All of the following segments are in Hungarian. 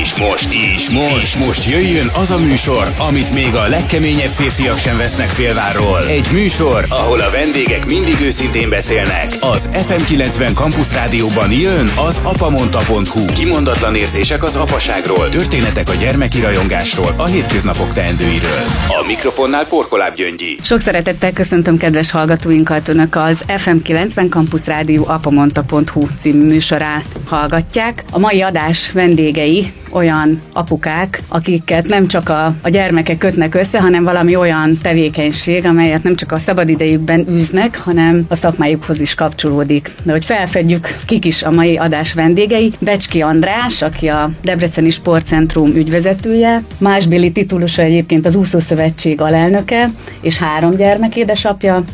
És most, és most, és most jöjjön az a műsor, amit még a legkeményebb férfiak sem vesznek félvárról. Egy műsor, ahol a vendégek mindig őszintén beszélnek. Az FM90 Campus Rádióban jön az apamonta.hu. Kimondatlan érzések az apaságról, történetek a gyermeki rajongásról, a hétköznapok teendőiről. A mikrofonnál Porkoláb Gyöngyi. Sok szeretettel köszöntöm kedves hallgatóinkat, Önök az FM90 Campus Rádió apamonta.hu című műsorát hallgatják. A mai adás vendégei olyan apukák, akiket nem csak a, a gyermekek kötnek össze, hanem valami olyan tevékenység, amelyet nem csak a szabadidejükben űznek, hanem a szakmájukhoz is kapcsolódik. De hogy felfedjük, kik is a mai adás vendégei, Becski András, aki a Debreceni Sportcentrum ügyvezetője, másbéli titulusa egyébként az Úszószövetség alelnöke, és három gyermek édesapja,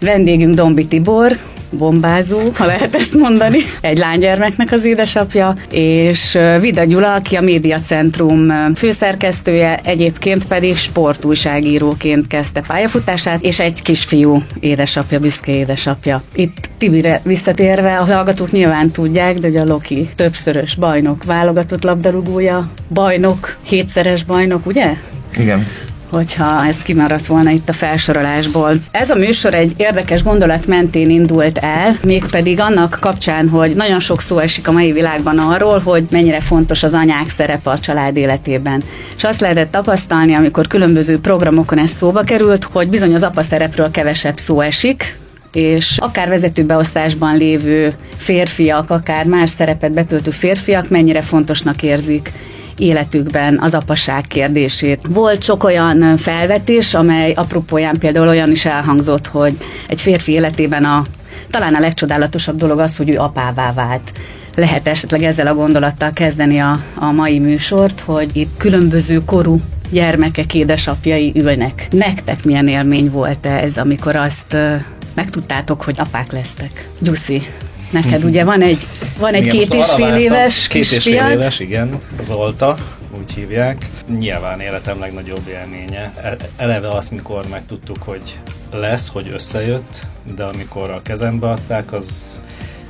Vendégünk Dombi Tibor, bombázó, ha lehet ezt mondani, egy lánygyermeknek az édesapja, és Vida Gyula, aki a Médiacentrum főszerkesztője, egyébként pedig sportújságíróként kezdte pályafutását, és egy kisfiú édesapja, büszke édesapja. Itt Tibire visszatérve, a hallgatók nyilván tudják, de hogy a Loki többszörös bajnok, válogatott labdarúgója, bajnok, hétszeres bajnok, ugye? Igen hogyha ez kimaradt volna itt a felsorolásból. Ez a műsor egy érdekes gondolat mentén indult el, mégpedig annak kapcsán, hogy nagyon sok szó esik a mai világban arról, hogy mennyire fontos az anyák szerepe a család életében. És azt lehetett tapasztalni, amikor különböző programokon ez szóba került, hogy bizony az apa szerepről kevesebb szó esik, és akár vezetőbeosztásban lévő férfiak, akár más szerepet betöltő férfiak mennyire fontosnak érzik életükben az apaság kérdését. Volt sok olyan felvetés, amely apropóján például olyan is elhangzott, hogy egy férfi életében a talán a legcsodálatosabb dolog az, hogy ő apává vált lehet esetleg ezzel a gondolattal kezdeni a, a mai műsort, hogy itt különböző korú gyermekek édesapjai ülnek. Nektek milyen élmény volt ez, amikor azt megtudtátok, hogy apák lesztek? Gyuszi, neked ugye van egy, van egy igen, két és fél éves Két és fél éves, igen, Zolta, úgy hívják. Nyilván életem legnagyobb élménye. E, eleve azt, mikor megtudtuk, hogy lesz, hogy összejött, de amikor a kezembe adták, az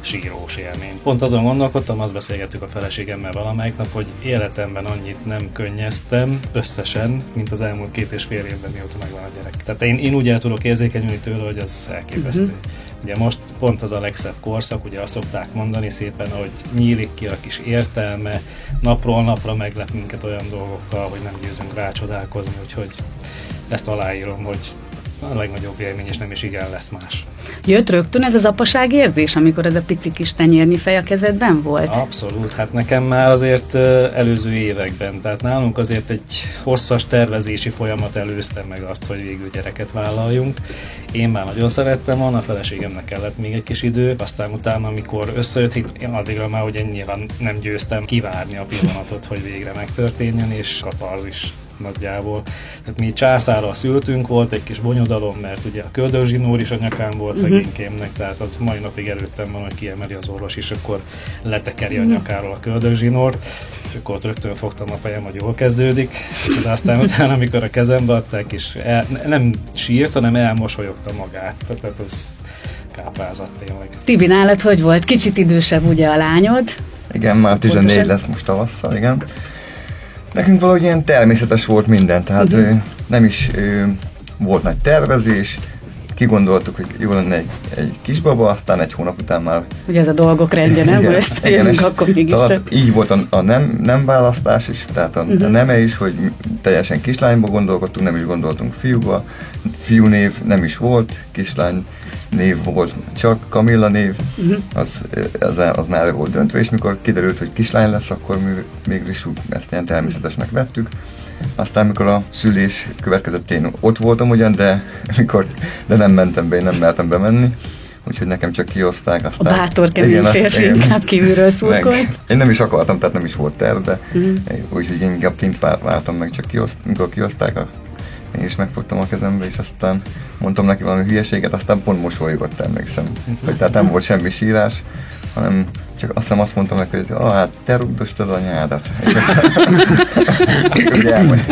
sírós élmény. Pont azon gondolkodtam, azt beszélgettük a feleségemmel valamelyik nap, hogy életemben annyit nem könnyeztem összesen, mint az elmúlt két és fél évben, mióta megvan a gyerek. Tehát én, én úgy el tudok érzékenyülni tőle, hogy az elképesztő. Uh-huh. Ugye most pont az a legszebb korszak, ugye azt szokták mondani szépen, hogy nyílik ki a kis értelme, napról napra meglep minket olyan dolgokkal, hogy nem győzünk rácsodálkozni, úgyhogy ezt aláírom, hogy a legnagyobb élmény, és nem is igen lesz más. Jött rögtön ez az apaság érzés, amikor ez a pici kis tenyérnyi fej a kezedben volt? Abszolút, hát nekem már azért előző években, tehát nálunk azért egy hosszas tervezési folyamat előzte meg azt, hogy végül gyereket vállaljunk. Én már nagyon szerettem volna, a feleségemnek kellett még egy kis idő, aztán utána, amikor összejött, én addigra már ugye nyilván nem győztem kivárni a pillanatot, hogy végre megtörténjen, és katarzis nagyjából. Tehát mi császára szültünk, volt egy kis bonyodalom, mert ugye a köldörzsinór is a nyakán volt uh-huh. szegénykémnek, tehát az mai napig előttem van, hogy kiemeli az orvos is, akkor letekeri a mhm. nyakáról a köldörzsinórt, és akkor ott rögtön fogtam a fejem, hogy jól kezdődik, de aztán utána, amikor a kezembe adták, és el, nem sírt, hanem elmosolyogta magát, tehát az káprázat tényleg. Tibi, nálad hogy volt? Kicsit idősebb ugye a lányod? Igen, már 14 Pontosan. lesz most tavasszal, igen. Nekünk valahogy ilyen természetes volt minden, tehát uh-huh. nem is volt nagy tervezés, kigondoltuk, hogy jó lenne egy, egy kisbaba, aztán egy hónap után már... Ugye ez a dolgok rendje, nem? Igen, összejönünk, akkor mégis csak... Így volt a, a nem, nem választás is, tehát a, uh-huh. a neme is, hogy teljesen kislányba gondolkodtunk, nem is gondoltunk fiúba, fiú név nem is volt, kislány név volt, csak Kamilla név, uh-huh. az, az, az már volt döntve, és mikor kiderült, hogy kislány lesz, akkor mi mégis ezt ilyen természetesnek vettük. Aztán, mikor a szülés következett, én ott voltam ugyan, de, mikor, de nem mentem be, én nem mertem bemenni úgyhogy nekem csak kioszták. Aztán, a bátor kemény férfi inkább kívülről szurkolt. Én nem is akartam, tehát nem is volt terv, de mm. úgyhogy én inkább kint vártam meg, csak kioszt, mikor kioszták a én is megfogtam a kezembe, és aztán mondtam neki valami hülyeséget, aztán pont mosolygott, emlékszem. Hogy tehát nem volt semmi sírás, hanem csak azt hiszem azt mondtam neki, hogy ah, hát te rugdostad anyádat.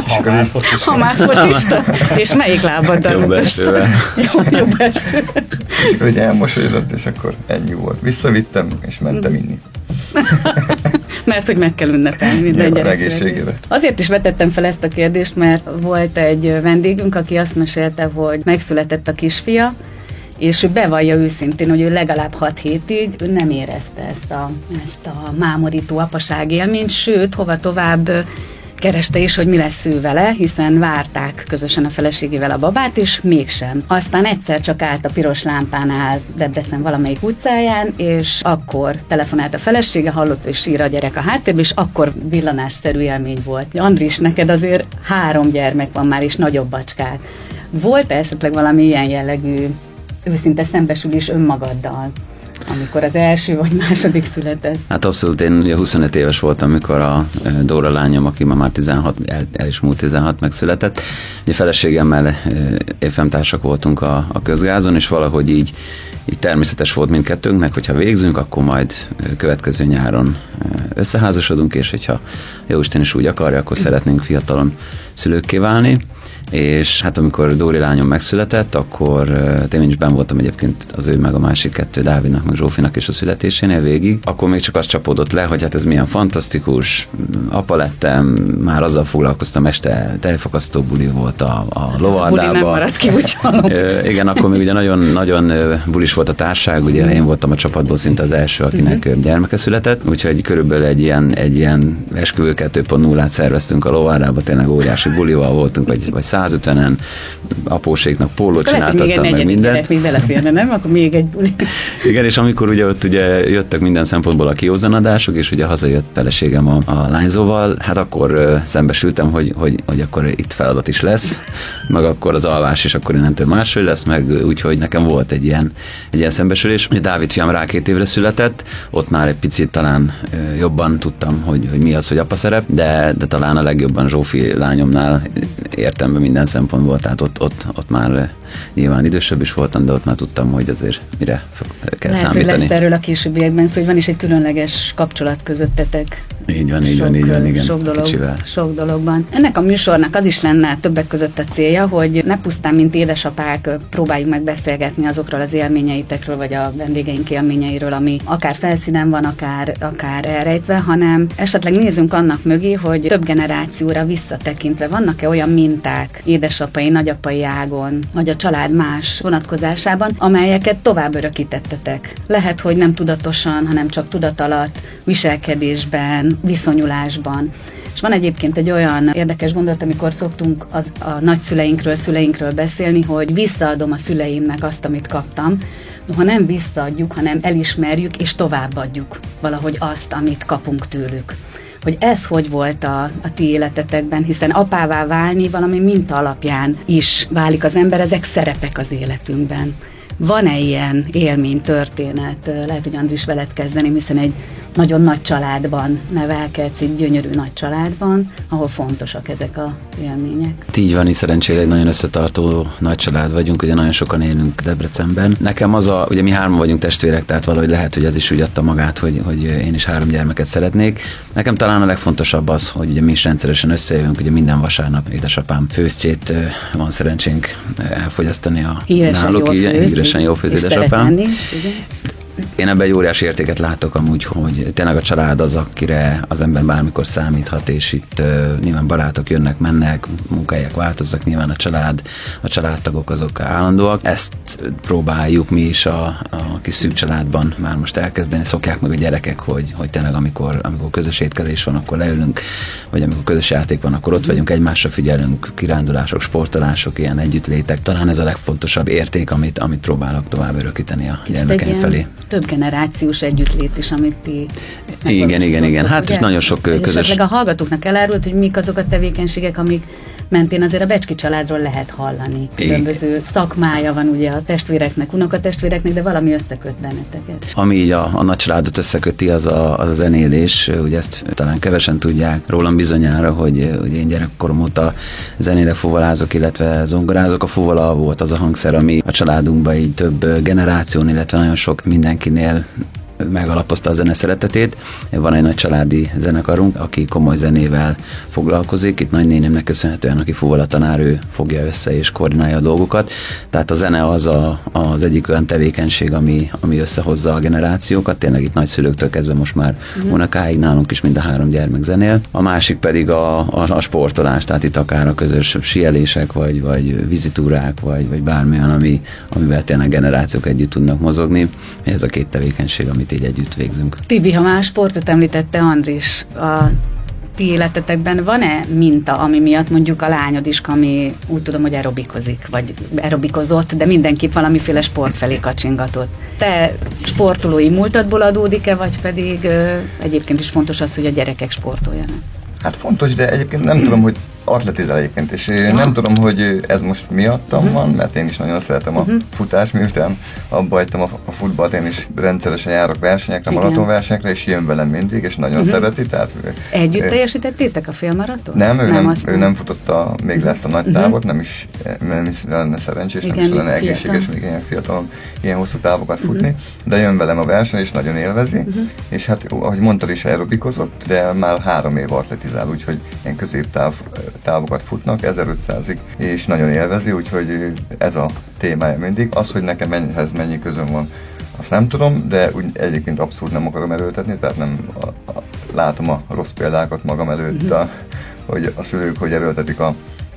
ha már. Ha már focista. És melyik lábaddal Jobb esővel. Jó, jobb eső. És akkor elmosolyodott, és akkor ennyi volt. Visszavittem, és mentem inni. mert hogy meg kell ünnepelni minden gyerek egészségére. Azért is vetettem fel ezt a kérdést, mert volt egy vendégünk, aki azt mesélte, hogy megszületett a kisfia, és ő bevallja őszintén, hogy ő legalább 6 hétig ő nem érezte ezt a, ezt a mámorító apaság élményt, sőt, hova tovább kereste is, hogy mi lesz ő vele, hiszen várták közösen a feleségével a babát, és mégsem. Aztán egyszer csak állt a piros lámpánál Debrecen valamelyik utcáján, és akkor telefonált a felesége, hallott, hogy sír a gyerek a háttérben, és akkor villanásszerű élmény volt. Andris, neked azért három gyermek van már, és nagyobb bacskák. Volt esetleg valami ilyen jellegű őszinte szembesülés önmagaddal? amikor az első vagy második született? Hát abszolút, én ugye 25 éves voltam, amikor a Dóra lányom, aki ma már 16, el, el is múlt 16 megszületett. Ugye feleségemmel évfemtársak voltunk a, a közgázon, és valahogy így, így természetes volt mindkettőnknek, hogyha végzünk, akkor majd következő nyáron összeházasodunk, és hogyha Jóisten is úgy akarja, akkor szeretnénk fiatalon szülőkké válni és hát amikor Dóri lányom megszületett, akkor én is ben voltam egyébként az ő meg a másik kettő, Dávidnak meg Zsófinak is a születésénél végig, akkor még csak az csapódott le, hogy hát ez milyen fantasztikus, apa lettem, már azzal foglalkoztam, este tejfakasztó buli volt a, a lovardában. nem maradt ki, Igen, akkor még ugye nagyon, nagyon bulis volt a társág, ugye én voltam a csapatból szinte az első, akinek uh-huh. gyermeke született, úgyhogy körülbelül egy ilyen, egy ilyen esküvő 2.0-át szerveztünk a lovardában, tényleg óriási bulival voltunk, vagy, vagy 150-en apóséknak pólót csináltattam, meg minden. még beleférne, nem? Akkor még egy buli. Igen, és amikor ugye ott ugye jöttek minden szempontból a kiózanadások, és ugye hazajött feleségem a, a lányzóval, hát akkor szembesültem, hogy, hogy, hogy akkor itt feladat is lesz, meg akkor az alvás is akkor innentől máshogy lesz, meg úgyhogy nekem volt egy ilyen, egy ilyen szembesülés. Dávid fiam rá két évre született, ott már egy picit talán jobban tudtam, hogy, hogy mi az, hogy apa szerep, de, de talán a legjobban Zsófi lányomnál értem be minden szempontból, tehát ott, ott, ott már nyilván idősebb is voltam, de ott már tudtam, hogy azért mire kell Lehet, számítani. Hogy lesz erről a későbbiekben szó, hogy van is egy különleges kapcsolat közöttetek. Így van, így sok, van, így van, igen. Sok, dolog, sok dologban. Ennek a műsornak az is lenne többek között a célja, hogy ne pusztán, mint édesapák próbáljuk meg beszélgetni azokról az élményeitekről, vagy a vendégeink élményeiről, ami akár felszínen van, akár, akár elrejtve, hanem esetleg nézzünk annak mögé, hogy több generációra visszatekintve vannak-e olyan minták édesapai, nagyapai ágon, vagy a család más vonatkozásában, amelyeket tovább örökítettetek. Lehet, hogy nem tudatosan, hanem csak tudat alatt, viselkedésben, viszonyulásban. És van egyébként egy olyan érdekes gondolat, amikor szoktunk az, a nagyszüleinkről, szüleinkről beszélni, hogy visszaadom a szüleimnek azt, amit kaptam, ha nem visszaadjuk, hanem elismerjük és továbbadjuk valahogy azt, amit kapunk tőlük hogy ez hogy volt a, a ti életetekben, hiszen apává válni valami minta alapján is válik az ember, ezek szerepek az életünkben. Van-e ilyen élmény, történet? Lehet, hogy Andris veled kezdeni, hiszen egy nagyon nagy családban nevelkedsz, egy gyönyörű nagy családban, ahol fontosak ezek a élmények. Így van, így szerencsére egy nagyon összetartó nagy család vagyunk, ugye nagyon sokan élünk Debrecenben. Nekem az a, ugye mi hárman vagyunk testvérek, tehát valahogy lehet, hogy ez is úgy adta magát, hogy, hogy én is három gyermeket szeretnék. Nekem talán a legfontosabb az, hogy ugye mi is rendszeresen összejövünk, ugye minden vasárnap édesapám főztjét van szerencsénk elfogyasztani a híresen náluk, jó főz, híresen jó főz édesapám. Is, igen én ebben egy óriási értéket látok amúgy, hogy tényleg a család az, akire az ember bármikor számíthat, és itt uh, nyilván barátok jönnek, mennek, munkahelyek változnak, nyilván a család, a családtagok azok állandóak. Ezt próbáljuk mi is a, a kis szűk családban már most elkezdeni, szokják meg a gyerekek, hogy, hogy tényleg amikor, amikor közös étkezés van, akkor leülünk, vagy amikor közös játék van, akkor ott vagyunk, egymásra figyelünk, kirándulások, sportolások, ilyen együttlétek. Talán ez a legfontosabb érték, amit, amit próbálok tovább örökíteni a gyermekeim felé több generációs együttlét is, amit ti Igen, igen, igen. Hát ugye? nagyon sok közös... És a hallgatóknak elárult, hogy mik azok a tevékenységek, amik mentén azért a Becski családról lehet hallani. Különböző szakmája van ugye a testvéreknek, unokatestvéreknek, de valami összeköt benneteket. Ami így a, a nagy családot összeköti, az a, az a zenélés, ugye ezt talán kevesen tudják rólam bizonyára, hogy, hogy én gyerekkorom óta zenére fuvalázok, illetve zongorázok. A fuvala volt az a hangszer, ami a családunkban így több generáción, illetve nagyon sok mindenkinél megalapozta a zene szeretetét. Van egy nagy családi zenekarunk, aki komoly zenével foglalkozik. Itt nagynénémnek köszönhetően, aki fuvola ő fogja össze és koordinálja a dolgokat. Tehát a zene az a, az egyik olyan tevékenység, ami, ami összehozza a generációkat. Tényleg itt nagyszülőktől kezdve most már uh-huh. unokáig nálunk is mind a három gyermek zenél. A másik pedig a, a, a sportolás, tehát itt akár a közös sielések, vagy, vagy vizitúrák, vagy, vagy bármilyen, ami, amivel tényleg generációk együtt tudnak mozogni. Ez a két tevékenység, amit így együtt végzünk. Tibi, ha más sportot említette Andris, a ti életetekben van-e minta, ami miatt mondjuk a lányod is, ami úgy tudom, hogy aerobikozik, vagy aerobikozott, de mindenképp valamiféle sport felé kacsingatott. Te sportolói múltadból adódik-e, vagy pedig ö, egyébként is fontos az, hogy a gyerekek sportoljanak? Hát fontos, de egyébként nem tudom, hogy atletizál egyébként, és én nem tudom, hogy ez most miattam uh-huh. van, mert én is nagyon szeretem a uh-huh. futás, miután abba hagytam a, a futballt, én is rendszeresen járok versenyekre, maratonversenyekre, és jön velem mindig, és nagyon uh-huh. szereti. Tehát, Együtt teljesítettétek a félmaraton? Nem, ő nem, nem, ő nem futotta még uh-huh. lesz a nagy távot, uh-huh. nem is, nem is lenne szerencsés, Igen, nem is lenne egészséges még ilyen fiatal, ilyen hosszú távokat futni, uh-huh. de jön velem a verseny, és nagyon élvezi, uh-huh. és hát, ahogy mondtad is, aerobikozott, de már három év atletizál, úgyhogy ilyen középtáv távokat futnak, 1500-ig, és nagyon élvezi, úgyhogy ez a témája mindig. Az, hogy nekem ennyihez mennyi közön van, azt nem tudom, de úgy egyébként abszolút nem akarom erőltetni, tehát nem a, a, látom a rossz példákat magam előtt, a, hogy a szülők, hogy erőltetik a,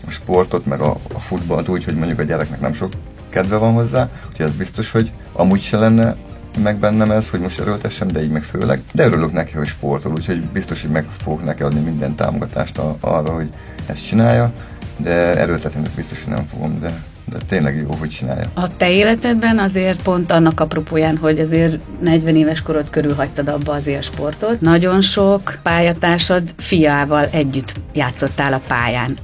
a sportot, meg a, a futballt úgy, hogy mondjuk a gyereknek nem sok kedve van hozzá, úgyhogy ez biztos, hogy amúgy se lenne meg bennem ez, hogy most erőltessem, de így meg főleg. De örülök neki, hogy sportol, úgyhogy biztos, hogy meg fogok neki adni minden támogatást arra, hogy ezt csinálja, de erőltetni biztos, hogy nem fogom, de de tényleg jó, hogy csinálja. A te életedben azért pont annak apropóján, hogy azért 40 éves korod körül hagytad abba az élsportot, nagyon sok pályatársad fiával együtt játszottál a pályán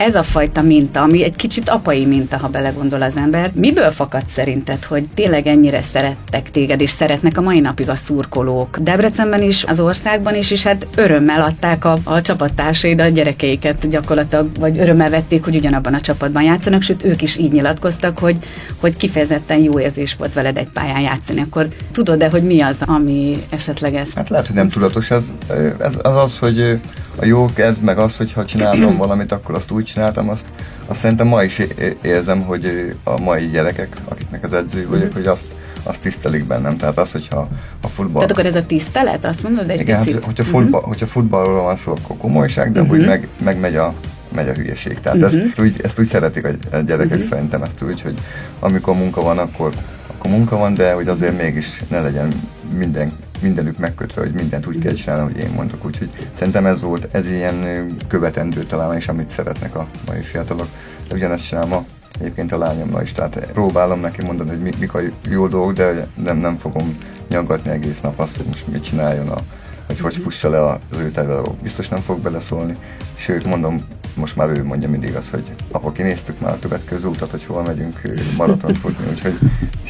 ez a fajta minta, ami egy kicsit apai minta, ha belegondol az ember, miből fakad szerinted, hogy tényleg ennyire szerettek téged, és szeretnek a mai napig a szurkolók? Debrecenben is, az országban is, és hát örömmel adták a, a csapattársaid a gyerekeiket gyakorlatilag, vagy örömmel vették, hogy ugyanabban a csapatban játszanak, sőt ők is így nyilatkoztak, hogy, hogy kifejezetten jó érzés volt veled egy pályán játszani. Akkor tudod-e, hogy mi az, ami esetleg ez? Hát lehet, hogy nem tudatos. Ez, ez az az, hogy a jó kedv, meg az, hogy ha csinálom valamit, akkor azt úgy csináltam, azt, azt szerintem ma is érzem, hogy a mai gyerekek, akiknek az edzői vagyok, mm-hmm. hogy azt, azt tisztelik bennem. Tehát az, hogyha a futball... Tehát akkor ez a tisztelet, azt mondod egy Igen, picit? Hát, hogyha, futball, mm-hmm. hogyha futballról van szó, akkor komolyság, de mm-hmm. úgy meg, meg megy a megy a hülyeség. Tehát uh-huh. ezt, úgy, ezt úgy szeretik a gyerekek uh-huh. szerintem ezt úgy, hogy amikor munka van, akkor, akkor munka van, de hogy azért mégis ne legyen minden mindenük megkötve, hogy mindent úgy kell csinálni, hogy én mondok. Úgyhogy szerintem ez volt, ez ilyen követendő talán is, amit szeretnek a mai fiatalok. De ugyanezt csinálom a, egyébként a lányommal is, tehát próbálom neki mondani, hogy mi, mik a jó dolgok, de nem, nem fogom nyaggatni egész nap azt, hogy most mit csináljon a, hogy hogy fussa le az ő terve, biztos nem fog beleszólni. Sőt, mondom, most már ő mondja mindig azt, hogy akkor kinéztük már a következő utat, hogy hol megyünk maratont futni, úgyhogy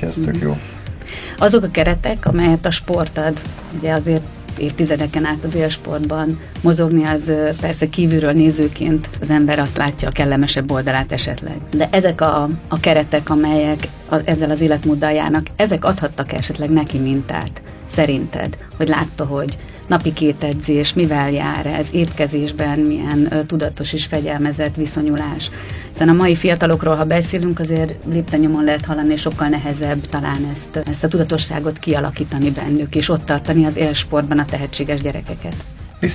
ez tök jó. Azok a keretek, amelyet a sport ad, ugye azért évtizedeken át az élsportban mozogni, az persze kívülről nézőként az ember azt látja a kellemesebb oldalát esetleg. De ezek a, a keretek, amelyek a, ezzel az életmóddal járnak, ezek adhattak esetleg neki mintát, szerinted, hogy látta, hogy napi két edzés, mivel jár ez, étkezésben milyen tudatos és fegyelmezett viszonyulás. Hiszen a mai fiatalokról, ha beszélünk, azért léptenyomon lehet hallani, és sokkal nehezebb talán ezt, ezt a tudatosságot kialakítani bennük, és ott tartani az élsportban a tehetséges gyerekeket.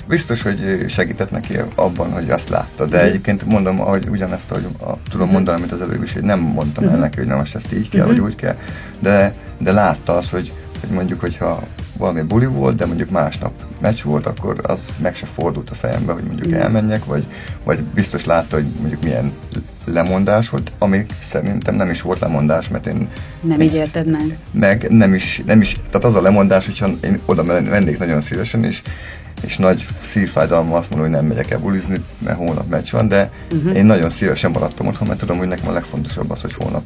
Biztos, hogy segített neki abban, hogy azt látta, de uh-huh. egyébként mondom, hogy ugyanezt, hogy a, tudom mondani, amit az előbb is, hogy nem mondtam el neki, hogy nem most ezt így kell, uh-huh. vagy úgy kell, de, de látta azt, hogy, hogy mondjuk, hogyha valami buli volt, de mondjuk másnap meccs volt, akkor az meg se fordult a fejembe, hogy mondjuk mm. elmenjek, vagy, vagy biztos látta, hogy mondjuk milyen lemondás volt, ami szerintem nem is volt lemondás, mert én... Nem így érted meg? Meg nem is, nem is, tehát az a lemondás, hogyha én oda mennék nagyon szívesen, és, és nagy szívfájdalommal azt mondom, hogy nem megyek el bulizni, mert holnap meccs van, de uh-huh. én nagyon szívesen maradtam otthon, mert tudom, hogy nekem a legfontosabb az, hogy holnap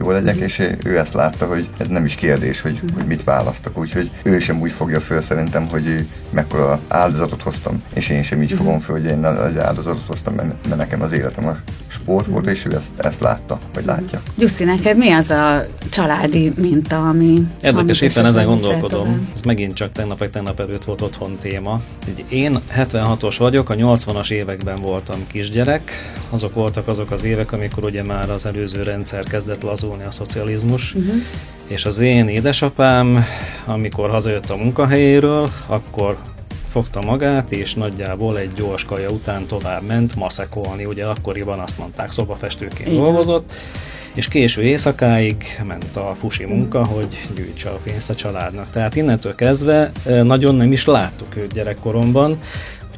jó legyek, és ő ezt látta, hogy ez nem is kérdés, hogy, hogy mit választok, úgyhogy ő sem úgy fogja föl szerintem, hogy mekkora áldozatot hoztam, és én sem így fogom föl, hogy én nagy áldozatot hoztam, mert nekem az életem a sport volt, és ő ezt, ezt látta, vagy látja. Gyuszi, neked mi az a családi minta, ami... Érdekes, éppen ezen gondolkodom. Ez megint csak tegnap vagy tegnap előtt volt otthon téma. Én 76-os vagyok, a 80-as években voltam kisgyerek. Azok voltak azok az évek, amikor ugye már az előző rendszer kezdett lazulni a szocializmus. Uh-huh. És az én édesapám, amikor hazajött a munkahelyéről, akkor fogta magát, és nagyjából egy gyors kaja után tovább ment maszekolni, ugye akkoriban azt mondták, szobafestőként Igen. dolgozott, és késő éjszakáig ment a fusi munka, hogy gyűjtse a pénzt a családnak. Tehát innentől kezdve nagyon nem is láttuk őt gyerekkoromban,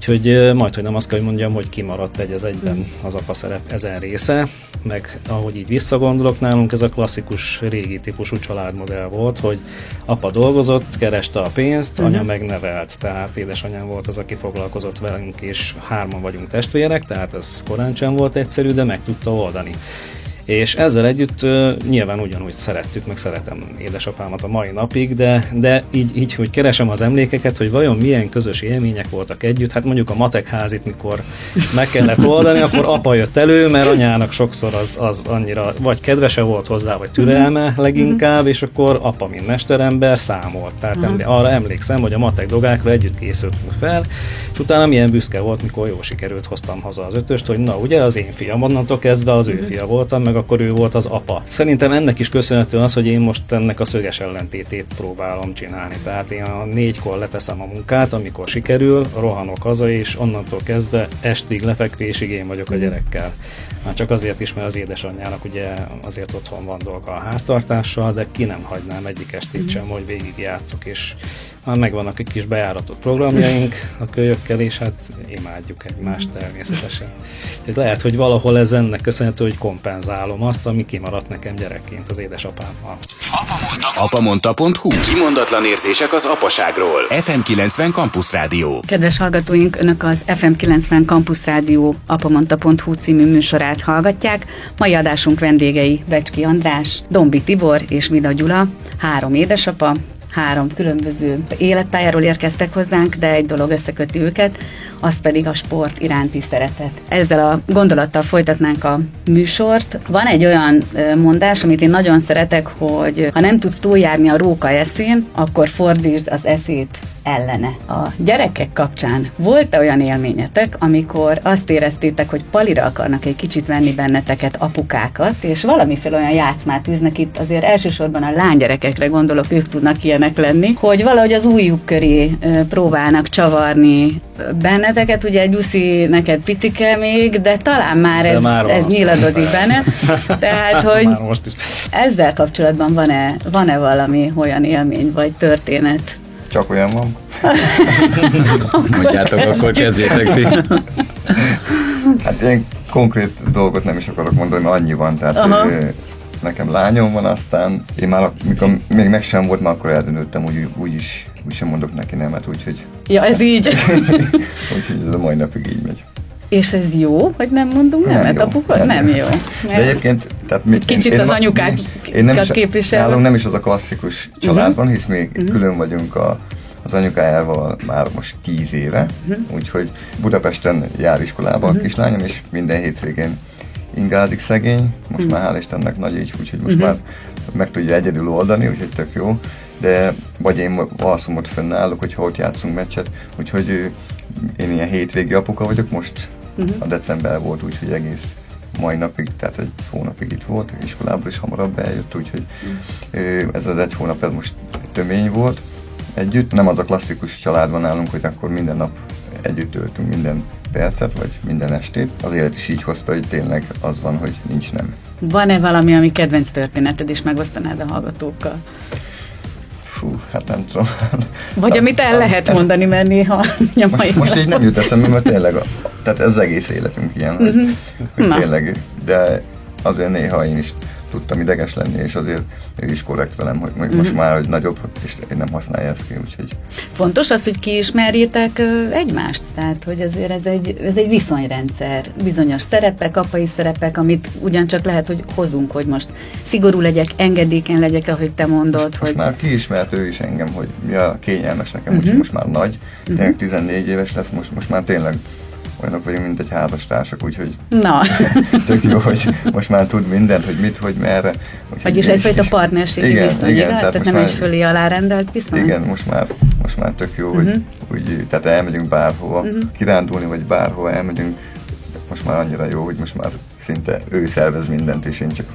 Úgyhogy majd, hogy nem azt kell, hogy mondjam, hogy kimaradt egy az egyben az apa szerep ezen része, meg ahogy így visszagondolok, nálunk ez a klasszikus régi típusú családmodell volt, hogy apa dolgozott, kereste a pénzt, uh-huh. anya megnevelt, tehát édesanyám volt az, aki foglalkozott velünk, és hárman vagyunk testvérek, tehát ez korán sem volt egyszerű, de meg tudta oldani. És ezzel együtt uh, nyilván ugyanúgy szerettük, meg szeretem édesapámat a mai napig, de, de így, így, hogy keresem az emlékeket, hogy vajon milyen közös élmények voltak együtt, hát mondjuk a matek házit, mikor meg kellett oldani, akkor apa jött elő, mert anyának sokszor az, az annyira vagy kedvese volt hozzá, vagy türelme mhm. leginkább, és akkor apa, mint mesterember számolt. Tehát emlé- arra emlékszem, hogy a matek dogákra együtt készültünk fel, és utána milyen büszke volt, mikor jó sikerült hoztam haza az ötöst, hogy na ugye az én fiam, onnantól kezdve az ő mhm. fia voltam, meg akkor ő volt az apa. Szerintem ennek is köszönhető az, hogy én most ennek a szöges ellentétét próbálom csinálni. Tehát én a négykor leteszem a munkát, amikor sikerül, rohanok haza, és onnantól kezdve estig, lefekvésig én vagyok a gyerekkel. Már csak azért is, mert az édesanyjának ugye azért otthon van dolga a háztartással, de ki nem hagynám egyik estét sem, hogy végig játszok, és megvannak egy kis bejáratott programjaink a kölyökkel, és hát imádjuk egymást természetesen. Tehát lehet, hogy valahol ez ennek köszönhető, hogy kompenzálom azt, ami kimaradt nekem gyerekként az édesapámmal. Apamonta.hu Kimondatlan érzések az apaságról. FM90 Campus Rádió. Kedves hallgatóink, Önök az FM90 Campus Rádió apamonta.hu című műsorát hallgatják. Mai adásunk vendégei Becski András, Dombi Tibor és Vida Gyula, három édesapa, három különböző életpályáról érkeztek hozzánk, de egy dolog összeköti őket, az pedig a sport iránti szeretet. Ezzel a gondolattal folytatnánk a műsort. Van egy olyan mondás, amit én nagyon szeretek, hogy ha nem tudsz túljárni a róka eszén, akkor fordítsd az eszét ellene. A gyerekek kapcsán volt-e olyan élményetek, amikor azt éreztétek, hogy palira akarnak egy kicsit venni benneteket apukákat, és valamiféle olyan játszmát üznek itt, azért elsősorban a lánygyerekekre gondolok, ők tudnak ilyenek lenni, hogy valahogy az újjuk köré próbálnak csavarni benneteket, ugye Gyuszi neked picike még, de talán már ez, már ez nyiladozik benne. Tehát, hogy most is. ezzel kapcsolatban van-e, van-e valami olyan élmény vagy történet? Csak olyan van. Mondjátok, akkor kezdjétek ti. Hát én konkrét dolgot nem is akarok mondani, mert annyi van, tehát Aha. nekem lányom van, aztán én már, mikor még meg sem volt, már akkor eldöntöttem, hogy úgy is, úgy sem mondok neki nemet, úgyhogy... Ja, ez így. úgyhogy ez a mai napig így megy. És ez jó, hogy nem mondunk nem nemet, apuka? Nem, nem jó. jó. De egyébként... Tehát mi, Kicsit én, az anyukák én nem is, képvisel. Nálunk nem is az a klasszikus család uh-huh. van, hisz még uh-huh. külön vagyunk a, az anyukájával már most tíz éve, uh-huh. úgyhogy Budapesten jár iskolába uh-huh. a kislányom, és minden hétvégén ingázik szegény, most uh-huh. már hál' Istennek nagy így, úgyhogy most uh-huh. már meg tudja egyedül oldani, úgyhogy tök jó, de vagy én alszom ott fönnállok, hogy ott játszunk meccset, úgyhogy én ilyen hétvégi apuka vagyok, most uh-huh. a december volt, úgyhogy egész mai napig, tehát egy hónapig itt volt, iskolából is hamarabb eljött, úgyhogy uh-huh. ez az egy hónap ez most tömény volt együtt. Nem az a klasszikus család van nálunk, hogy akkor minden nap együtt töltünk minden percet, vagy minden estét. Az élet is így hozta, hogy tényleg az van, hogy nincs nem. Van-e valami, ami kedvenc történeted, és megosztanád a hallgatókkal? Fú, hát nem tudom. Vagy amit el lehet ez, mondani, mert néha nyomai. Most, most így nem jut eszembe, mert tényleg, a, tehát ez az egész életünk ilyen, hogy, uh-huh. hogy tényleg, de azért néha én is tudtam ideges lenni, és azért ő is korrekt velem, hogy most már hogy nagyobb, és én nem használja ezt ki, úgyhogy... Fontos az, hogy kiismerjétek egymást, tehát hogy azért ez egy, ez egy viszonyrendszer, bizonyos szerepek, apai szerepek, amit ugyancsak lehet, hogy hozunk, hogy most szigorú legyek, engedékeny legyek, ahogy te mondod. Most, hogy... most már kiismert ő is engem, hogy mi a kényelmes nekem, uh-huh. hogy most már nagy, tényleg 14 éves lesz, most, most már tényleg olyanok vagyunk, mint egy házastársak, úgyhogy Na. tök jó, hogy most már tud mindent, hogy mit, hogy merre. Vagyis egyfajta partnerségi igen, viszony, igen, igaz? Tehát, tehát nem már, egy fölé alárendelt viszony? Igen, most már, most már tök jó, uh-huh. hogy mhm. úgy, tehát elmegyünk bárhova, uh-huh. kirándulni, vagy bárhova elmegyünk, most már annyira jó, hogy most már szinte ő szervez mindent, és én csak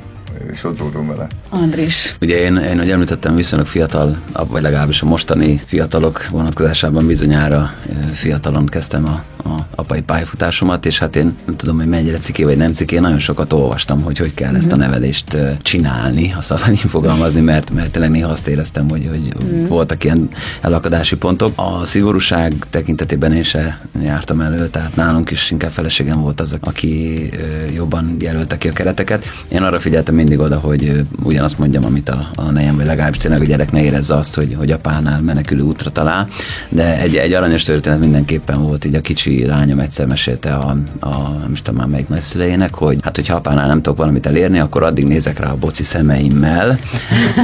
sodródom vele. Andris. Ugye én, én hogy említettem, viszonylag fiatal, vagy legalábbis a mostani fiatalok vonatkozásában bizonyára fiatalon kezdtem a, a apai pályafutásomat, és hát én nem tudom, hogy mennyire ciké vagy nem ciké, nagyon sokat olvastam, hogy hogy kell uh-huh. ezt a mhm. nevelést csinálni, ha szabad így fogalmazni, mert, mert tényleg néha azt éreztem, hogy, hogy uh-huh. voltak ilyen elakadási pontok. A szigorúság tekintetében én se jártam elő, tehát nálunk is inkább feleségem volt az, aki jobban jelölte ki a kereteket. Én arra figyeltem mindig oda, hogy ugyanazt mondjam, amit a, a nejem, vagy legalábbis tényleg a gyerek ne érezze azt, hogy, hogy apánál menekülő útra talál. De egy, egy aranyos történet mindenképpen volt, így a kicsi lányom egyszer mesélte a, a nem is tudom már melyik nagyszülejének, hogy hát, hogyha apánál nem tudok valamit elérni, akkor addig nézek rá a boci szemeimmel,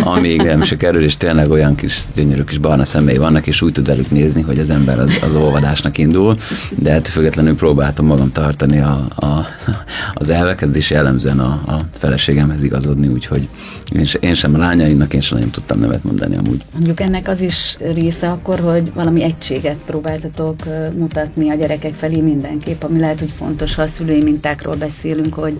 amíg nem se kerül, és tényleg olyan kis gyönyörű kis barna szemei vannak, és úgy tud velük nézni, hogy az ember az, az olvadásnak indul, de hát függetlenül próbáltam magam tartani a, a, az elveket, és jellemzően a, a feleségemhez igazodni, úgyhogy én, én sem a lányaimnak, én sem nagyon tudtam nevet mondani amúgy. Mondjuk ennek az is része akkor, hogy valami egységet próbáltatok mutatni a gyerekek felé mindenképp, ami lehet, hogy fontos, ha a szülői mintákról beszélünk, hogy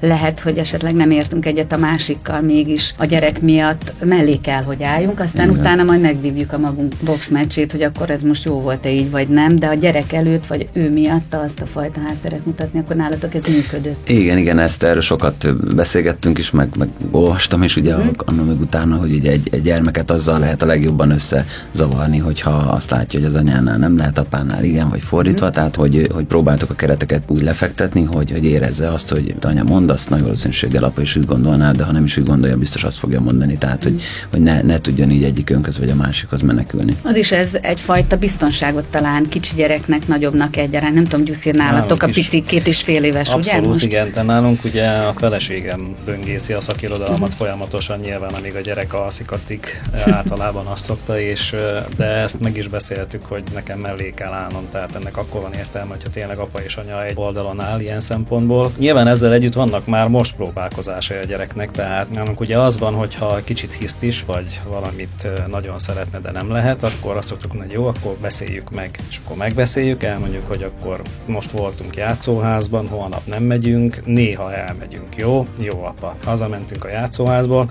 lehet, hogy esetleg nem értünk egyet a másikkal, mégis a gyerek miatt mellé kell, hogy álljunk, aztán Igen. utána majd megvívjuk a magunk boxmeccsét, hogy akkor ez most jó volt-e így, vagy nem, de a gyerek előtt, vagy ő miatt azt a fajta hátteret mutatni, akkor nálatok ez működött. Igen, igen, ezt erről sokat beszélgettünk is, meg, meg olvastam is ugye hmm. annak meg utána, hogy ugye egy, egy gyermeket azzal lehet a legjobban összezavarni, hogyha azt látja, hogy az anyánál nem lehet, apánál igen, vagy fordítva, hmm. tehát hogy, hogy próbáltuk a kereteket úgy lefektetni, hogy, hogy érezze azt, hogy anya mond, azt nagy valószínűséggel apa is úgy gondolná, de ha nem is úgy gondolja, biztos azt fogja mondani. Tehát, hogy, hogy ne, ne tudjon így egyik önköz vagy a másikhoz menekülni. Az is ez egyfajta biztonságot talán kicsi gyereknek, nagyobbnak egyaránt. Nem tudom, Gyuszi, nálatok a pici két és fél éves, Abszolút, ugye? Most? igen, de nálunk ugye a feleségem böngészi a szakirodalmat uh-huh. folyamatosan, nyilván amíg a gyerek alszik, addig általában azt szokta, és de ezt meg is beszéltük, hogy nekem mellé kell állnom, tehát ennek akkor van értelme, hogyha tényleg apa és anya egy oldalon áll ilyen szempontból. Nyilván ezzel együtt vannak már most próbálkozásai a gyereknek, tehát nálunk ugye az van, hogyha kicsit hiszt is, vagy valamit nagyon szeretne, de nem lehet, akkor azt szoktuk hogy jó, akkor beszéljük meg, és akkor megbeszéljük, elmondjuk, hogy akkor most voltunk játszóházban, holnap nem megyünk, néha elmegyünk, jó? Jó, apa. Hazamentünk a játszóházból,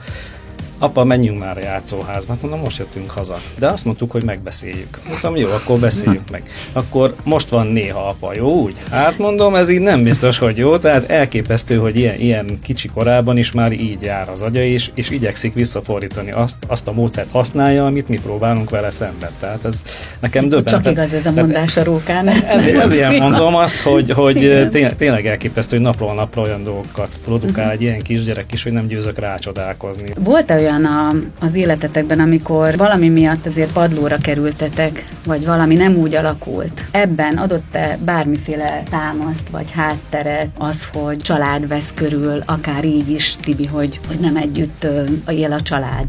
apa, menjünk már a játszóházba. Hát mondom, most jöttünk haza. De azt mondtuk, hogy megbeszéljük. Mondtam, jó, akkor beszéljük meg. Akkor most van néha apa, jó úgy? Hát mondom, ez így nem biztos, hogy jó. Tehát elképesztő, hogy ilyen, ilyen kicsi korában is már így jár az agya, és, és igyekszik visszafordítani azt, azt a módszert használja, amit mi próbálunk vele szemben. Tehát ez nekem döbbenetes. Csak igaz ez a mondás a rókán. Ez, ezért mondom azt, hogy, hogy tényleg, tényleg elképesztő, hogy napról napra olyan dolgokat produkál egy ilyen kisgyerek is, hogy nem győzök rácsodálkozni. Volt-e olyan olyan a, az életetekben, amikor valami miatt azért padlóra kerültetek, vagy valami nem úgy alakult. Ebben adott-e bármiféle támaszt, vagy hátteret az, hogy család vesz körül, akár így is, Tibi, hogy, hogy nem együtt él a család?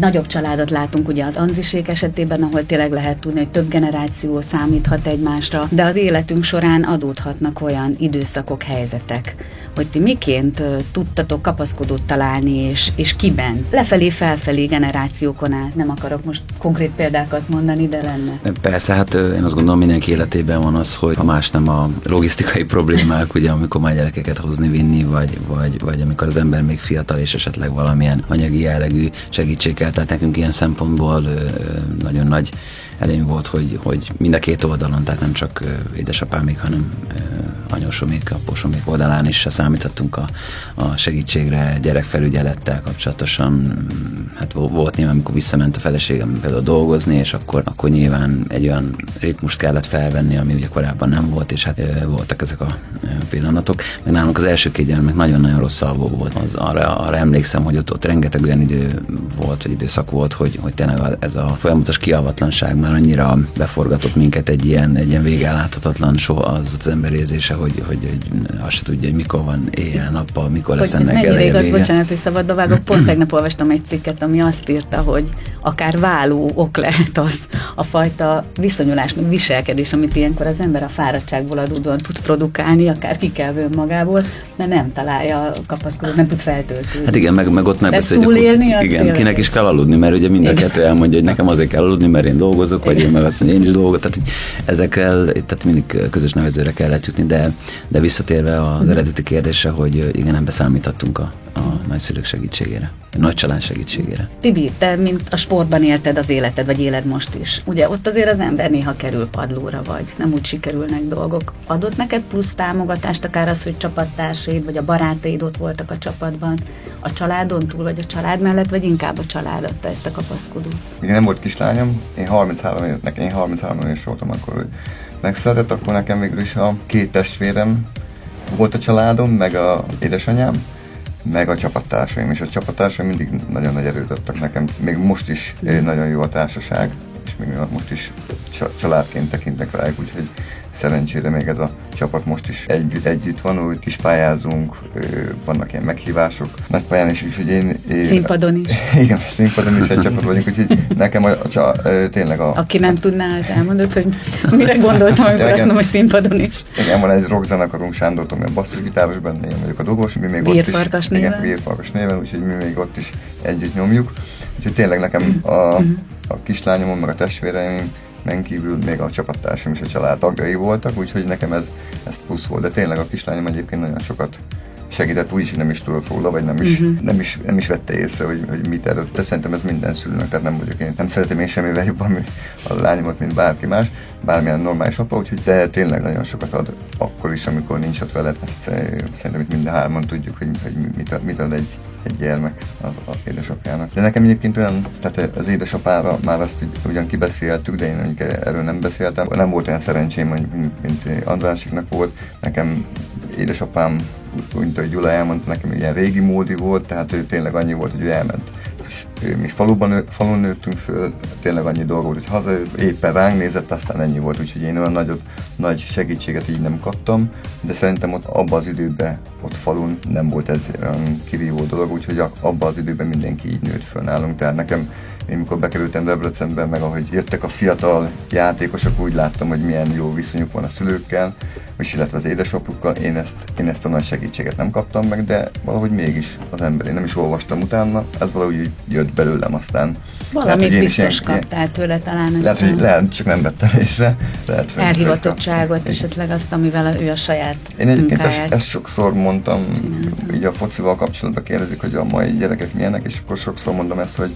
nagyobb családot látunk ugye az Andrisék esetében, ahol tényleg lehet tudni, hogy több generáció számíthat egymásra, de az életünk során adódhatnak olyan időszakok, helyzetek, hogy ti miként tudtatok kapaszkodót találni, és, és kiben? Lefelé, felfelé generációkon át. Nem akarok most konkrét példákat mondani, de lenne. Persze, hát én azt gondolom mindenki életében van az, hogy ha más nem a logisztikai problémák, ugye amikor már gyerekeket hozni, vinni, vagy, vagy, vagy amikor az ember még fiatal, és esetleg valamilyen anyagi jellegű segítség kell. Tehát nekünk ilyen szempontból nagyon nagy előny volt, hogy, hogy mind a két oldalon, tehát nem csak édesapámig, hanem anyósomék, aposomék oldalán is számíthattunk a, a segítségre, gyerekfelügyelettel kapcsolatosan. Hát volt nyilván, amikor visszament a feleségem például dolgozni, és akkor, akkor nyilván egy olyan ritmust kellett felvenni, ami ugye korábban nem volt, és hát voltak ezek a pillanatok. Meg nálunk az első két gyermek nagyon-nagyon rossz alvó volt. Az, arra, arra emlékszem, hogy ott, ott rengeteg olyan idő volt, vagy időszak volt, hogy, hogy tényleg ez a folyamatos kiavatlanság már annyira beforgatott minket egy ilyen, egy ilyen végálláthatatlan soha az az ember érzése, hogy, hogy, hogy azt se tudja, hogy mikor van éjjel-nappal, mikor lesz ennek ez eleje igaz, bocsánat, hogy szabad vágok, pont tegnap olvastam egy cikket, ami azt írta, hogy akár váló ok lehet az a fajta viszonyulás, viselkedés, amit ilyenkor az ember a fáradtságból adódóan tud produkálni, akár kikelvő magából, mert nem találja a kapaszkodót, nem tud feltöltődni. Hát igen, meg, meg ott megbeszéljük, hogy igen, kinek is kell aludni, mert ugye mind a kettő elmondja, hogy nekem azért kell aludni, mert én dolgozok, vagy én meg azt mondja, én is dolgozok, tehát ezekkel, tehát mindig közös nevezőre kellett jutni, de, de visszatérve az eredeti kérdésre, hogy igen, nem beszámítottunk a, a nagyszülők segítségére, a nagy család segítségére. Tibi, te mint a sportban élted az életed, vagy éled most is. Ugye ott azért az ember néha kerül padlóra, vagy nem úgy sikerülnek dolgok. Adott neked plusz támogatást, akár az, hogy csapattársaid, vagy a barátaid ott voltak a csapatban, a családon túl, vagy a család mellett, vagy inkább a család adta ezt a kapaszkodót? Igen, nem volt kislányom, én 33 év, én 33 éves voltam akkor, hogy megszületett, akkor nekem végül is a két testvérem volt a családom, meg a édesanyám, meg a csapattársaim, és a csapattársaim mindig nagyon nagy erőt adtak nekem. Még most is nagyon jó a társaság, és még most is családként tekintek rájuk, úgyhogy Szerencsére még ez a csapat most is együtt, együtt van, úgy kis pályázunk, vannak ilyen meghívások. Nagy pályán is, úgyhogy én... én színpadon is. Igen, színpadon is egy csapat vagyunk, úgyhogy nekem a, a, a, tényleg a... Aki nem tudná, az elmondott, hogy mire gondoltam, amikor azt mondom, hogy színpadon is. Igen, van egy rockzenekarunk, Sándor Tomi a basszusgitáros, benne én vagyok a dobos, mi még ott is... Néven. Igen, Vírfarkas néven, úgyhogy mi még ott is együtt nyomjuk. Úgyhogy tényleg nekem a, a kislányomon, meg a testvéreim men kívül még a csapattársam is a család tagjai voltak, úgyhogy nekem ez, ez plusz volt. De tényleg a kislányom egyébként nagyon sokat segített, úgyis, nem is tudott róla, vagy nem is, uh-huh. nem is, nem is vette észre, hogy, hogy mit erről. De szerintem ez minden szülőnek, tehát nem vagyok én, nem szeretem én semmivel jobban a lányomat, mint bárki más, bármilyen normális apa, úgyhogy de tényleg nagyon sokat ad akkor is, amikor nincs ott veled. Ezt eh, szerintem itt minden hárman tudjuk, hogy, hogy mit, ad, mit ad egy, egy gyermek az a édesapjának. De nekem egyébként olyan, tehát az édesapára már azt ugyan kibeszéltük, de én mondjuk erről nem beszéltem. Nem volt olyan szerencsém, mint, mint Andrásiknak volt. Nekem édesapám, mint ahogy Gyula elmondta, nekem ilyen régi módi volt, tehát ő tényleg annyi volt, hogy ő elment mi faluban, falun nőttünk föl, tényleg annyi dolga volt, hogy haza éppen ránk nézett, aztán ennyi volt, úgyhogy én olyan nagyobb, nagy segítséget így nem kaptam, de szerintem ott abban az időben, ott falun nem volt ez olyan kirívó dolog, úgyhogy abban az időben mindenki így nőtt föl nálunk, tehát nekem én mikor bekerültem Debrecenbe, meg ahogy jöttek a fiatal játékosok, úgy láttam, hogy milyen jó viszonyuk van a szülőkkel, és illetve az édesapukkal. Én ezt, én ezt a nagy segítséget nem kaptam meg, de valahogy mégis az ember, én nem is olvastam utána, ez valahogy jött belőlem aztán. Valamit lehet, biztos ilyen, kaptál tőle talán. Lehet, hogy lehet, csak nem vettem észre. Lehet, hogy Elhivatottságot, esetleg azt, amivel ő a saját Én egyébként ezt, ezt, sokszor mondtam, Csináltam. így a focival kapcsolatban kérdezik, hogy a mai gyerekek milyenek, és akkor sokszor mondom ezt, hogy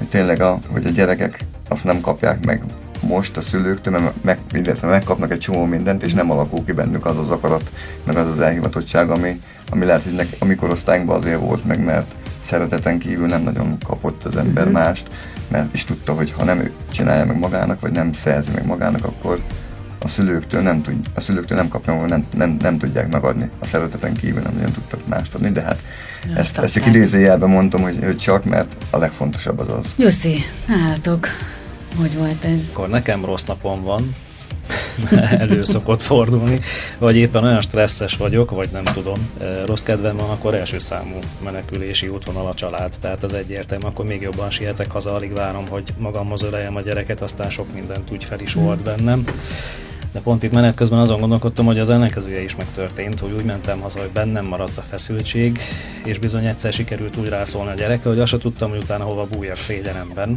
hogy tényleg a, hogy a gyerekek azt nem kapják meg most a szülőktől, mert meg, illetve megkapnak egy csomó mindent, és nem alakul ki bennük az az akarat, meg az az elhivatottság, ami, ami lehet, hogy nek, amikor osztályunkban azért volt meg, mert szereteten kívül nem nagyon kapott az ember uh-huh. mást, mert is tudta, hogy ha nem ő csinálja meg magának, vagy nem szerzi meg magának, akkor a szülőktől nem, tud, a szülőktől nem kapja, nem, nem, nem tudják megadni. A szereteten kívül nem nagyon tudtak mást adni, de hát ja, ezt, ezt csak idézőjelben mondtam, hogy, hogy csak, mert a legfontosabb az az. Jussi, nálatok, hogy volt ez? Akkor nekem rossz napom van, elő szokott fordulni, vagy éppen olyan stresszes vagyok, vagy nem tudom, rossz kedvem van, akkor első számú menekülési útvonal a család, tehát az egyértelmű, akkor még jobban sietek haza, alig várom, hogy magamhoz öleljem a gyereket, aztán sok mindent úgy fel is volt bennem. De pont itt menet közben azon gondolkodtam, hogy az ellenkezője is megtörtént, hogy úgy mentem haza, hogy bennem maradt a feszültség, és bizony egyszer sikerült úgy rászólni a gyerekre, hogy azt sem tudtam, hogy utána hova bújjak szégyenemben.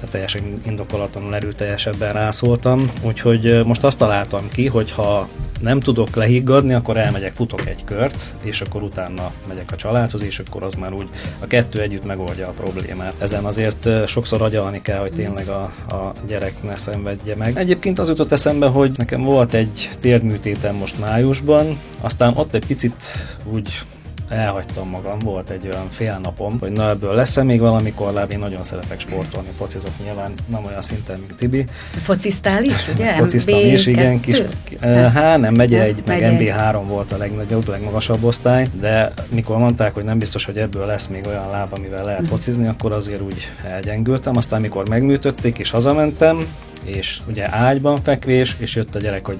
Tehát teljesen indokolatlanul erőteljesebben rászóltam. Úgyhogy most azt találtam ki, hogy ha nem tudok lehiggadni, akkor elmegyek, futok egy kört, és akkor utána megyek a családhoz, és akkor az már úgy a kettő együtt megoldja a problémát. Ezen azért sokszor agyalni kell, hogy tényleg a, a gyerek ne szenvedje meg. Egyébként az jutott eszembe, hogy nekem volt egy térdműtétem most májusban, aztán ott egy picit úgy elhagytam magam, volt egy olyan fél napom, hogy na ebből lesz-e még valamikor, láb, én nagyon szeretek sportolni, focizok nyilván, nem olyan szinten, mint Tibi. Focisztál is, ugye? Fociztam is, igen, kis, hát nem, megye egy, meg MB3 volt a legnagyobb, legmagasabb osztály, de mikor mondták, hogy nem biztos, hogy ebből lesz még olyan láb, amivel lehet mhm. focizni, akkor azért úgy elgyengültem, aztán mikor megműtötték és hazamentem, és ugye ágyban fekvés, és jött a gyerek, hogy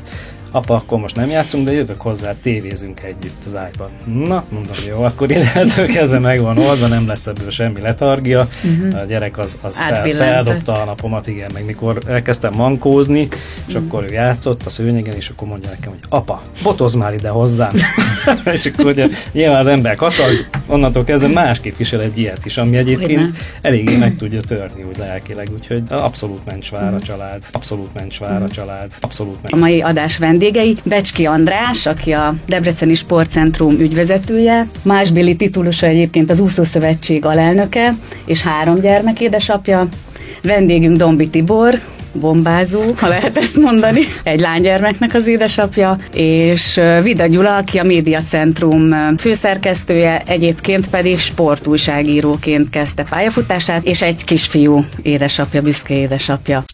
apa, akkor most nem játszunk, de jövök hozzá, tévézünk együtt az ágyban. Na, mondom, jó, akkor innentől kezdve meg van oldva, nem lesz ebből semmi letargia. Uh-huh. A gyerek az, az fel, feldobta a napomat, igen, meg mikor elkezdtem mankózni, és uh-huh. akkor ő játszott a szőnyegen, és akkor mondja nekem, hogy apa, botoz már ide hozzám. és akkor ugye nyilván az ember kacag, onnantól kezdve másképp visel egy ilyet is, ami egyébként eléggé meg tudja törni úgy lelkileg, úgyhogy abszolút mencsvár a mhm. család, abszolút mencsvár a család, abszolút mencsvár. A mai adás vendégei. Becski András, aki a Debreceni Sportcentrum ügyvezetője, másbéli titulusa egyébként az Úszószövetség alelnöke, és három gyermek édesapja. Vendégünk Dombi Tibor, bombázó, ha lehet ezt mondani, egy lánygyermeknek az édesapja, és Vida Gyula, aki a Médiacentrum főszerkesztője, egyébként pedig sportújságíróként kezdte pályafutását, és egy kisfiú édesapja, büszke édesapja.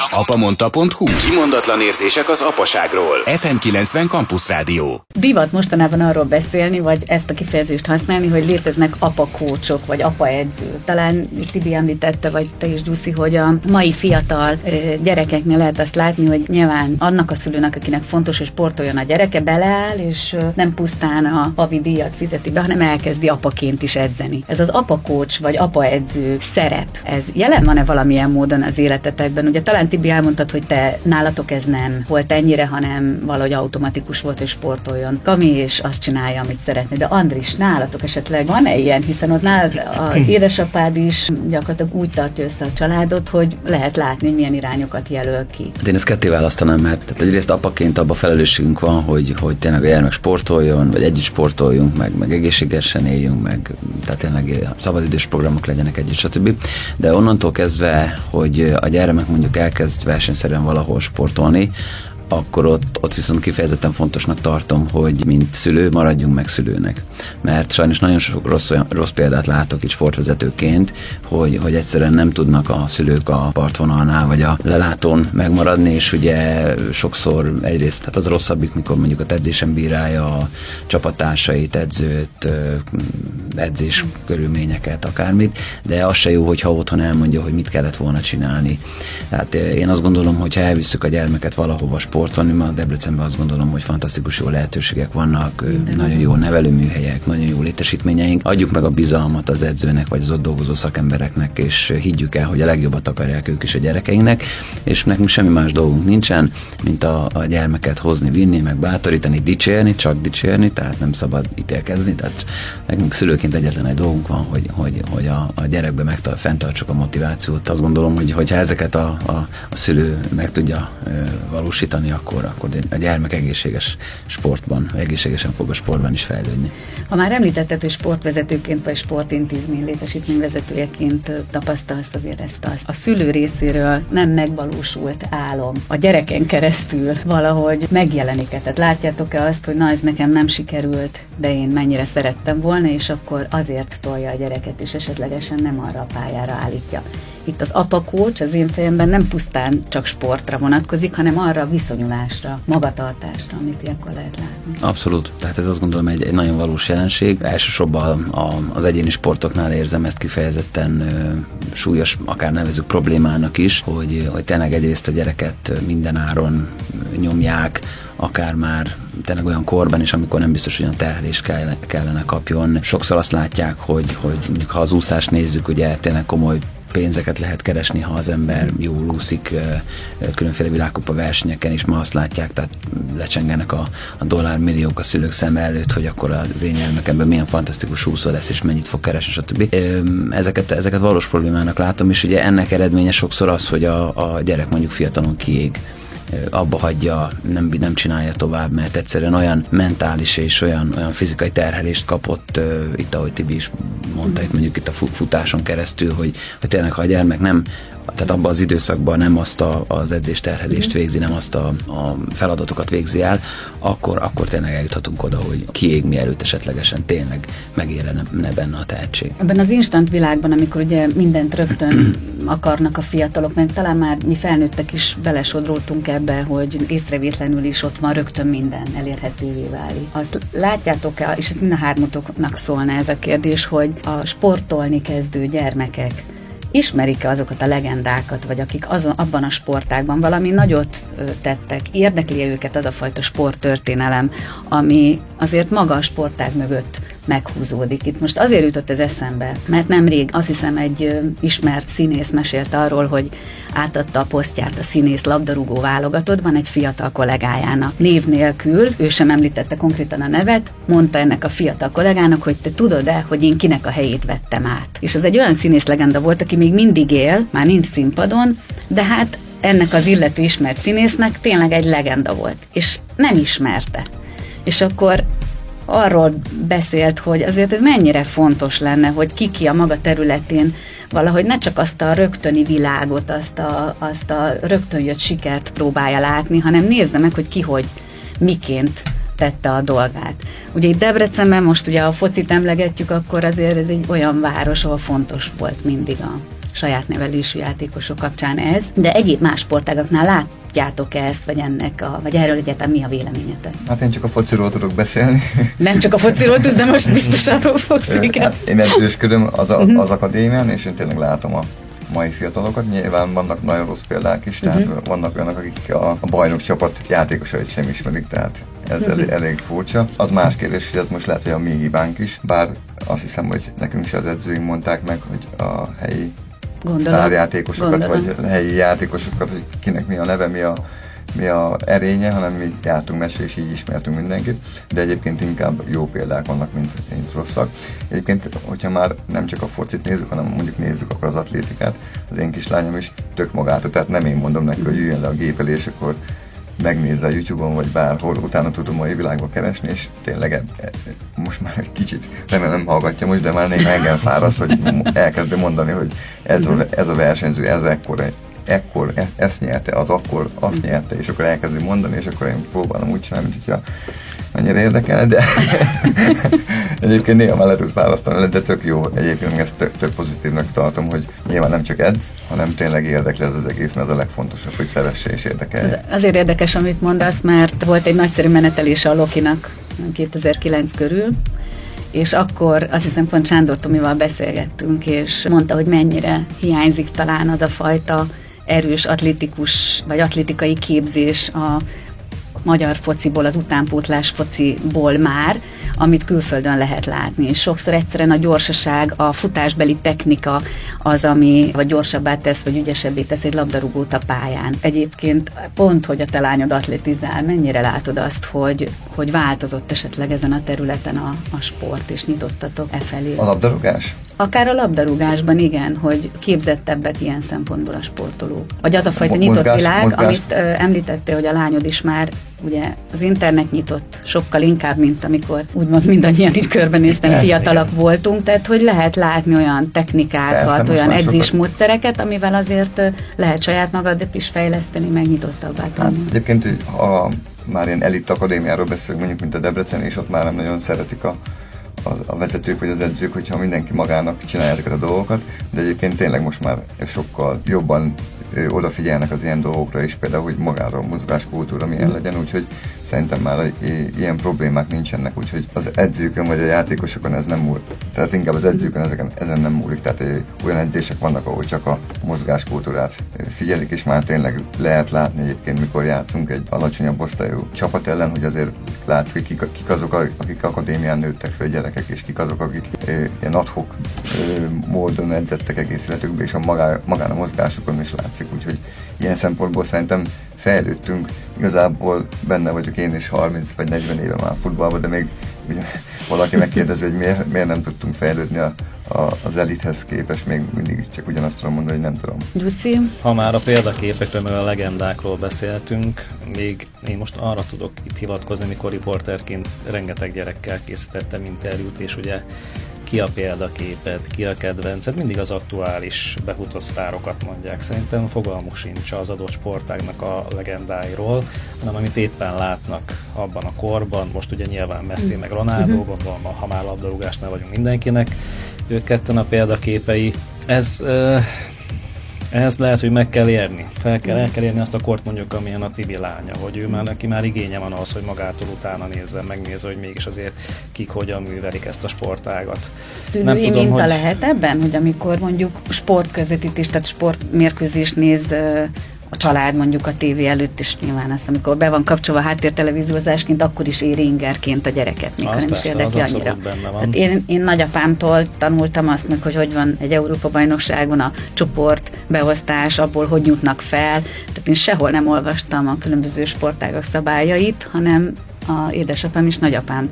Apamonta.hu Kimondatlan érzések az apaságról. FM90 Campus Rádió. Divat mostanában arról beszélni, vagy ezt a kifejezést használni, hogy léteznek apakócsok, vagy apaedzők. Talán Tibi említette, vagy te is, Gyuszi, hogy a mai fiatal gyerekeknél lehet azt látni, hogy nyilván annak a szülőnek, akinek fontos, hogy sportoljon a gyereke, beleáll, és nem pusztán a havi díjat fizeti be, hanem elkezdi apaként is edzeni. Ez az apakócs, vagy apaedző szerep, ez jelen van-e valamilyen módon az életetekben? Ugye talán Tibi elmondtad, hogy te nálatok ez nem volt ennyire, hanem valahogy automatikus volt, hogy sportoljon. Kami és azt csinálja, amit szeretné. De Andris, nálatok esetleg van-e ilyen? Hiszen ott nálad a édesapád is gyakorlatilag úgy tartja össze a családot, hogy lehet látni, hogy milyen irányokat jelöl ki. Hát én ezt ketté választanám, mert tehát egyrészt apaként abban felelősségünk van, hogy, hogy tényleg a gyermek sportoljon, vagy együtt sportoljunk, meg, meg egészségesen éljünk, meg tehát tényleg szabadidős programok legyenek együtt, stb. De onnantól kezdve, hogy a gyermek mondjuk elkezd versenyszerűen valahol sportolni, akkor ott, ott viszont kifejezetten fontosnak tartom, hogy mint szülő maradjunk meg szülőnek. Mert sajnos nagyon sok rossz, rossz példát látok itt sportvezetőként, hogy, hogy egyszerűen nem tudnak a szülők a partvonalnál vagy a lelátón megmaradni, és ugye sokszor egyrészt, tehát az rosszabbik, mikor mondjuk a edzésen bírálja a csapattársait, edzőt, edzés körülményeket, akármit, de az se jó, hogyha otthon elmondja, hogy mit kellett volna csinálni. Tehát én azt gondolom, hogy ha elviszük a gyermeket valahova sport sportolni. Ma Debrecenben azt gondolom, hogy fantasztikus jó lehetőségek vannak, Minden nagyon jó nevelőműhelyek, nagyon jó létesítményeink. Adjuk meg a bizalmat az edzőnek, vagy az ott dolgozó szakembereknek, és higgyük el, hogy a legjobbat akarják ők is a gyerekeinknek, és nekünk semmi más dolgunk nincsen, mint a, a gyermeket hozni, vinni, meg bátorítani, dicsérni, csak dicsérni, tehát nem szabad ítélkezni, tehát nekünk szülőként egyetlen egy dolgunk van, hogy, hogy, hogy a, a gyerekbe megtart, fenntartsuk a motivációt. Azt gondolom, hogy hogyha ezeket a, a, a szülő meg tudja valósítani, tanulni, akkor, akkor a gyermek egészséges sportban, egészségesen fog a sportban is fejlődni. Ha már említetted, hogy sportvezetőként vagy sportintézmény létesítményvezetőjeként tapasztalsz azért ezt az, a szülő részéről nem megvalósult álom a gyereken keresztül valahogy megjelenik-e? Tehát látjátok-e azt, hogy na ez nekem nem sikerült, de én mennyire szerettem volna, és akkor azért tolja a gyereket, és esetlegesen nem arra a pályára állítja. Itt az apakócs az én fejemben nem pusztán csak sportra vonatkozik, hanem arra a viszonyulásra, magatartásra, amit ilyenkor lehet látni. Abszolút. Tehát ez azt gondolom egy, egy nagyon valós jelenség. Elsősorban a, az egyéni sportoknál érzem ezt kifejezetten ö, súlyos, akár nevezük problémának is, hogy, hogy tényleg egyrészt a gyereket minden áron nyomják, akár már tényleg olyan korban is, amikor nem biztos, hogy olyan terhelés kellene kapjon. Sokszor azt látják, hogy, hogy mondjuk ha az úszást nézzük, ugye tényleg komoly pénzeket lehet keresni, ha az ember jól úszik különféle világkupa versenyeken, és ma azt látják, tehát lecsengenek a, a dollármilliók a szülők szem előtt, hogy akkor az én gyermekemben milyen fantasztikus úszó lesz, és mennyit fog keresni, stb. Ezeket, ezeket valós problémának látom, és ugye ennek eredménye sokszor az, hogy a, a gyerek mondjuk fiatalon kiég abba hagyja, nem, nem csinálja tovább, mert egyszerűen olyan mentális és olyan, olyan fizikai terhelést kapott, itt ahogy Tibi is mondta, itt mondjuk itt a futáson keresztül, hogy, hogy tényleg ha a gyermek nem tehát abban az időszakban nem azt a, az edzésterhelést végzi, nem azt a, a feladatokat végzi el, akkor, akkor tényleg eljuthatunk oda, hogy kiég mielőtt esetlegesen tényleg megérene benne a tehetség. Ebben az instant világban, amikor ugye mindent rögtön akarnak a fiatalok, meg talán már mi felnőttek is belesodródtunk ebbe, hogy észrevétlenül is ott van rögtön minden elérhetővé válik. Azt látjátok-e, és ez mind a hármatoknak szólna ez a kérdés, hogy a sportolni kezdő gyermekek ismerik-e azokat a legendákat, vagy akik azon, abban a sportágban valami nagyot tettek, érdekli őket az a fajta sporttörténelem, ami azért maga a sportág mögött meghúzódik. Itt most azért jutott ez eszembe, mert nemrég azt hiszem egy ismert színész mesélt arról, hogy átadta a posztját a színész labdarúgó válogatottban egy fiatal kollégájának. Név nélkül, ő sem említette konkrétan a nevet, mondta ennek a fiatal kollégának, hogy te tudod-e, hogy én kinek a helyét vettem át. És az egy olyan színész legenda volt, aki még mindig él, már nincs színpadon, de hát ennek az illető ismert színésznek tényleg egy legenda volt, és nem ismerte. És akkor arról beszélt, hogy azért ez mennyire fontos lenne, hogy kiki a maga területén valahogy ne csak azt a rögtöni világot, azt a, azt a rögtön jött sikert próbálja látni, hanem nézze meg, hogy ki hogy, miként tette a dolgát. Ugye itt Debrecenben most ugye a focit emlegetjük, akkor azért ez egy olyan város, ahol fontos volt mindig a saját nevelésű játékosok kapcsán ez, de egyéb más sportágaknál látjátok -e ezt, vagy ennek, a, vagy erről egyáltalán mi a véleményetek? Hát én csak a fociról tudok beszélni. Nem csak a fociról tudsz, de most biztos arról fogsz, igen. Hát én edzősködöm az, a, mhm. az akadémián, és én tényleg látom a mai fiatalokat. Nyilván vannak nagyon rossz példák is, tehát uh-huh. vannak olyanok, akik a, a bajnok csapat játékosait sem ismerik, tehát ez uh-huh. elég, elég furcsa. Az más kérdés, hogy ez most lehet, hogy a mi hibánk is, bár azt hiszem, hogy nekünk is az edzőink mondták meg, hogy a helyi sztárjátékosokat, vagy helyi játékosokat, hogy kinek mi a neve, mi a, mi a erénye, hanem mi jártunk mesé, és így ismertünk mindenkit, de egyébként inkább jó példák vannak, mint, mint rosszak. Egyébként, hogyha már nem csak a focit nézzük, hanem mondjuk nézzük akkor az atlétikát, az én kislányom is tök magát, tehát nem én mondom neki, hogy üljön le a gép elé, és akkor megnézze a YouTube-on, vagy bárhol, utána tudom mai világba keresni, és tényleg e, e, most már egy kicsit, remélem nem hallgatja most, de már néha engem fáraszt, hogy elkezdi mondani, hogy ez a, ez a versenyző, ez ekkor, ekkor e, ezt nyerte, az akkor azt nyerte, és akkor elkezdi mondani, és akkor én próbálom úgy csinálni, mint hogyha mennyire érdekelne, de egyébként néha már le tud választani, de tök jó, egyébként ezt tök, tök pozitívnak tartom, hogy nyilván nem csak edz, hanem tényleg érdekli ez az egész, mert az a legfontosabb, hogy szeresse és érdekelje. Azért érdekes, amit mondasz, mert volt egy nagyszerű menetelése a Lokinak 2009 körül, és akkor azt hiszem pont Sándor Tomival beszélgettünk, és mondta, hogy mennyire hiányzik talán az a fajta erős atletikus vagy atletikai képzés a magyar fociból, az utánpótlás fociból már, amit külföldön lehet látni. És sokszor egyszerűen a gyorsaság, a futásbeli technika az, ami vagy gyorsabbá tesz, vagy ügyesebbé tesz egy labdarúgót a pályán. Egyébként pont, hogy a te lányod atletizál, mennyire látod azt, hogy, hogy változott esetleg ezen a területen a, a sport, és nyitottatok e felé? A labdarúgás? Akár a labdarúgásban, igen, hogy képzettebbek ilyen szempontból a sportolók. Vagy az a fajta nyitott mozgás, világ, mozgás. amit ö, említettél, hogy a lányod is már ugye az internet nyitott sokkal inkább, mint amikor úgymond mindannyian itt körbenéztem, Persze, fiatalak igen. voltunk, tehát hogy lehet látni olyan technikákat, Persze, olyan edzésmódszereket, amivel azért lehet saját magadat is fejleszteni, megnyitottabbá tenni. Hát, egyébként, ha már ilyen elit akadémiáról beszélünk, mondjuk, mint a Debrecen, és ott már nem nagyon szeretik a a, a vezetők vagy az edzők, hogyha mindenki magának csinálja ezeket a dolgokat, de egyébként tényleg most már sokkal jobban odafigyelnek az ilyen dolgokra is, például, hogy magára a mozgáskultúra milyen legyen, úgyhogy szerintem már ilyen problémák nincsenek, úgyhogy az edzőkön vagy a játékosokon ez nem múlik. Tehát inkább az edzőkön ezeken, ezen nem múlik. Tehát olyan edzések vannak, ahol csak a mozgáskultúrát figyelik, és már tényleg lehet látni egyébként, mikor játszunk egy alacsonyabb osztályú csapat ellen, hogy azért látsz, hogy kik, kik azok, akik akadémián nőttek föl gyerekek, és kik azok, akik ilyen adhok módon edzettek egész életükbe, és a magá, magán a mozgásokon is látszik. Úgyhogy ilyen szempontból szerintem fejlődtünk. Igazából benne vagyok én is 30 vagy 40 éve már futballban, de még ugye, valaki megkérdezi, hogy miért, miért nem tudtunk fejlődni a, a, az elithez képest még mindig csak ugyanazt tudom mondani, hogy nem tudom. Gyuszi? Ha már a példaképekről, meg a legendákról beszéltünk, még én most arra tudok itt hivatkozni, mikor riporterként rengeteg gyerekkel készítettem interjút, és ugye ki a példaképed, ki a kedvenced, mindig az aktuális befutott sztárokat mondják. Szerintem fogalmuk sincs az adott sportágnak a legendáiról, hanem amit éppen látnak abban a korban, most ugye nyilván Messi meg Ronaldo, uh-huh. gondolom, ha már labdarúgásnál vagyunk mindenkinek, ők ketten a példaképei. Ez ehhez lehet, hogy meg kell érni. Fel kell, el kell érni azt a kort mondjuk, amilyen a Tibi lánya, hogy ő már neki már igénye van az, hogy magától utána nézzen, megnézze, hogy mégis azért kik hogyan művelik ezt a sportágat. Szülői Nem tudom, minta hogy... lehet ebben, hogy amikor mondjuk sportközvetítés, tehát sportmérkőzés néz család mondjuk a tévé előtt is nyilván ezt, amikor be van kapcsolva háttértelevíziózásként, akkor is éri ingerként a gyereket, még az nem persze, is érdekli annyira. Tehát én, én nagyapámtól tanultam azt meg, hogy hogy van egy Európa bajnokságon a csoport beosztás, abból hogy jutnak fel. Tehát én sehol nem olvastam a különböző sportágak szabályait, hanem a édesapám és nagyapám